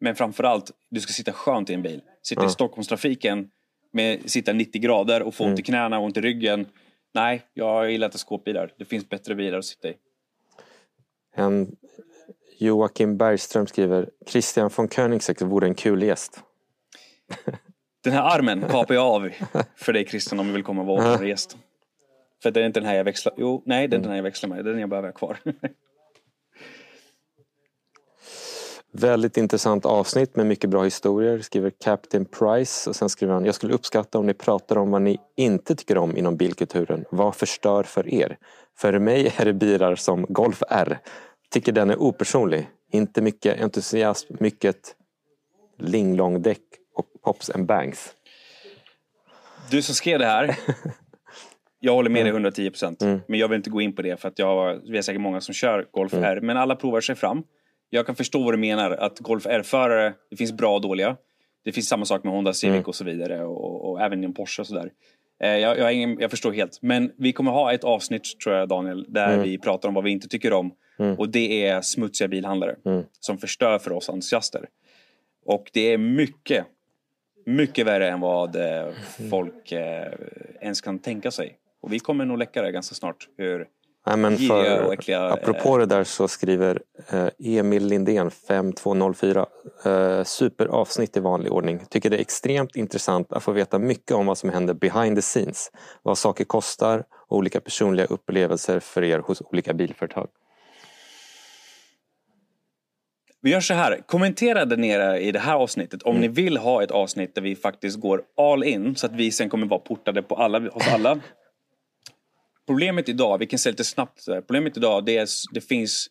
Men framförallt, du ska sitta skönt i en bil. Sitta i Stockholmstrafiken med sitta 90 grader och få ont i Mm. knäna och ont i ryggen. Nej, jag gillar inte skåpbilar. Det finns bättre bilar att sitta i. En Joakim Bergström skriver, Christian von Koenigsegg vore en kul gäst. Den här armen kapar jag av för dig Christian om du vill komma och vara vår gäst. För det är inte den här jag växlar... Jo, nej det är den här jag växlar med. Det är den jag behöver ha kvar. Väldigt intressant avsnitt med mycket bra historier, skriver Captain Price. Och sen skriver han, jag skulle uppskatta om ni pratar om vad ni inte tycker om inom bilkulturen. Vad förstör för er? För mig är det bilar som Golf R. Tycker den är opersonlig. Inte mycket entusiasm, mycket linglongdäck och pops and bangs. Du som skrev det här. Jag håller med dig 110 procent. Mm. Men jag vill inte gå in på det för att jag, vi är säkert många som kör Golf Mm. R. Men alla provar sig fram. Jag kan förstå vad du menar. Att Golf R-förare, det finns bra och dåliga. Det finns samma sak med Honda Civic Mm. och så vidare. Och, och även inom Porsche och sådär. Eh, jag, jag, ingen, jag förstår helt. Men vi kommer ha ett avsnitt tror jag Daniel. Där Mm. vi pratar om vad vi inte tycker om. Mm. Och det är smutsiga bilhandlare. Mm. Som förstör för oss entusiaster. Och det är mycket, mycket värre än vad eh, folk eh, ens kan tänka sig. Och vi kommer nog läcka det ganska snart. Hur Nej, men för, äckliga... apropå det där så skriver Eh, Emil Lindén 5204. Eh, superavsnitt i vanlig ordning. Tycker det är extremt intressant att få veta mycket om vad som händer behind the scenes. Vad saker kostar och olika personliga upplevelser för er hos olika bilföretag. Vi gör så här, kommentera där nere i det här avsnittet om mm. ni vill ha ett avsnitt där vi faktiskt går all in så att vi sen kommer vara portade på alla, hos alla. Problemet idag, vi kan säga lite snabbt, problemet idag det är det finns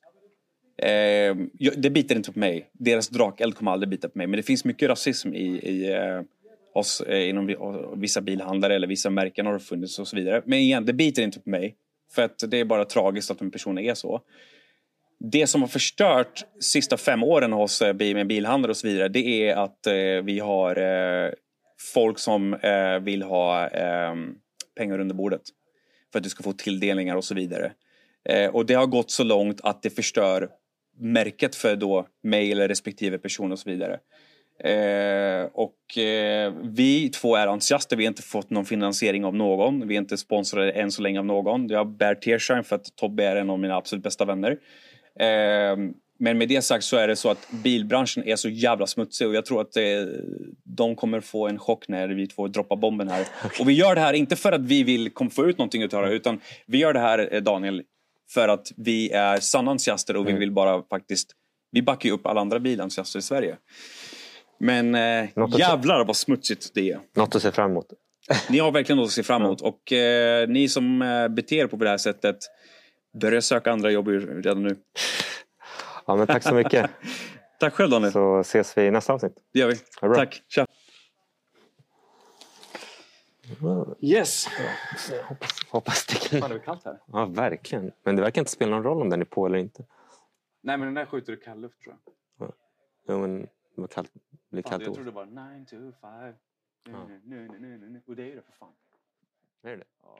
eh, det biter inte på mig. Deras drakeld kommer aldrig bita på mig. Men det finns mycket rasism i, i eh, oss, eh, inom vissa bilhandlare eller vissa märken har det funnits och så vidare. Men igen, det biter inte på mig. För att det är bara tragiskt att en person är så det som har förstört sista fem åren hos eh, med och så vidare det är att eh, vi har eh, folk som eh, vill ha eh, pengar under bordet för att du ska få tilldelningar och så vidare. Eh, och det har gått så långt att det förstör märket för då mig eller respektive person och så vidare. Eh, och eh, vi två är entusiaster, vi har inte fått någon finansiering av någon. Vi är inte sponsrade än så länge av någon. Jag bär t-shirten för att Tobbe är en av mina absolut bästa vänner. Eh, men med det sagt så är det så att bilbranschen är så jävla smutsig och jag tror att det, de kommer få en chock när vi två droppar bomben här. Okay. Och vi gör det här inte för att vi vill få ut någonting utav det utan vi gör det här eh, Daniel för att vi är sanna entusiaster och mm. vi vill bara faktiskt vi backar ju upp alla andra bilentusiaster i Sverige. Men eh, jävlar vad smutsigt det är. Något att se fram emot. ni har verkligen något att se fram emot och eh, ni som eh, beter er på det här sättet Börja söka andra jobb redan nu. Ja, men tack så mycket. tack själv Daniel. Så ses vi i nästa avsnitt. Det gör vi. Tack. Tja. Yes. Hoppas, hoppas det kan... Fan, det är kallt här. Ja, verkligen. Men det verkar inte spela någon roll om den är på eller inte. Nej, men den där skjuter du kallluft tror jag. Ja, jo, men det var kallt. Det blir kallt Jag trodde det var 9 to 5. Nu, nu, nu, nu, nu. Och det är det för fan. Är det Ja.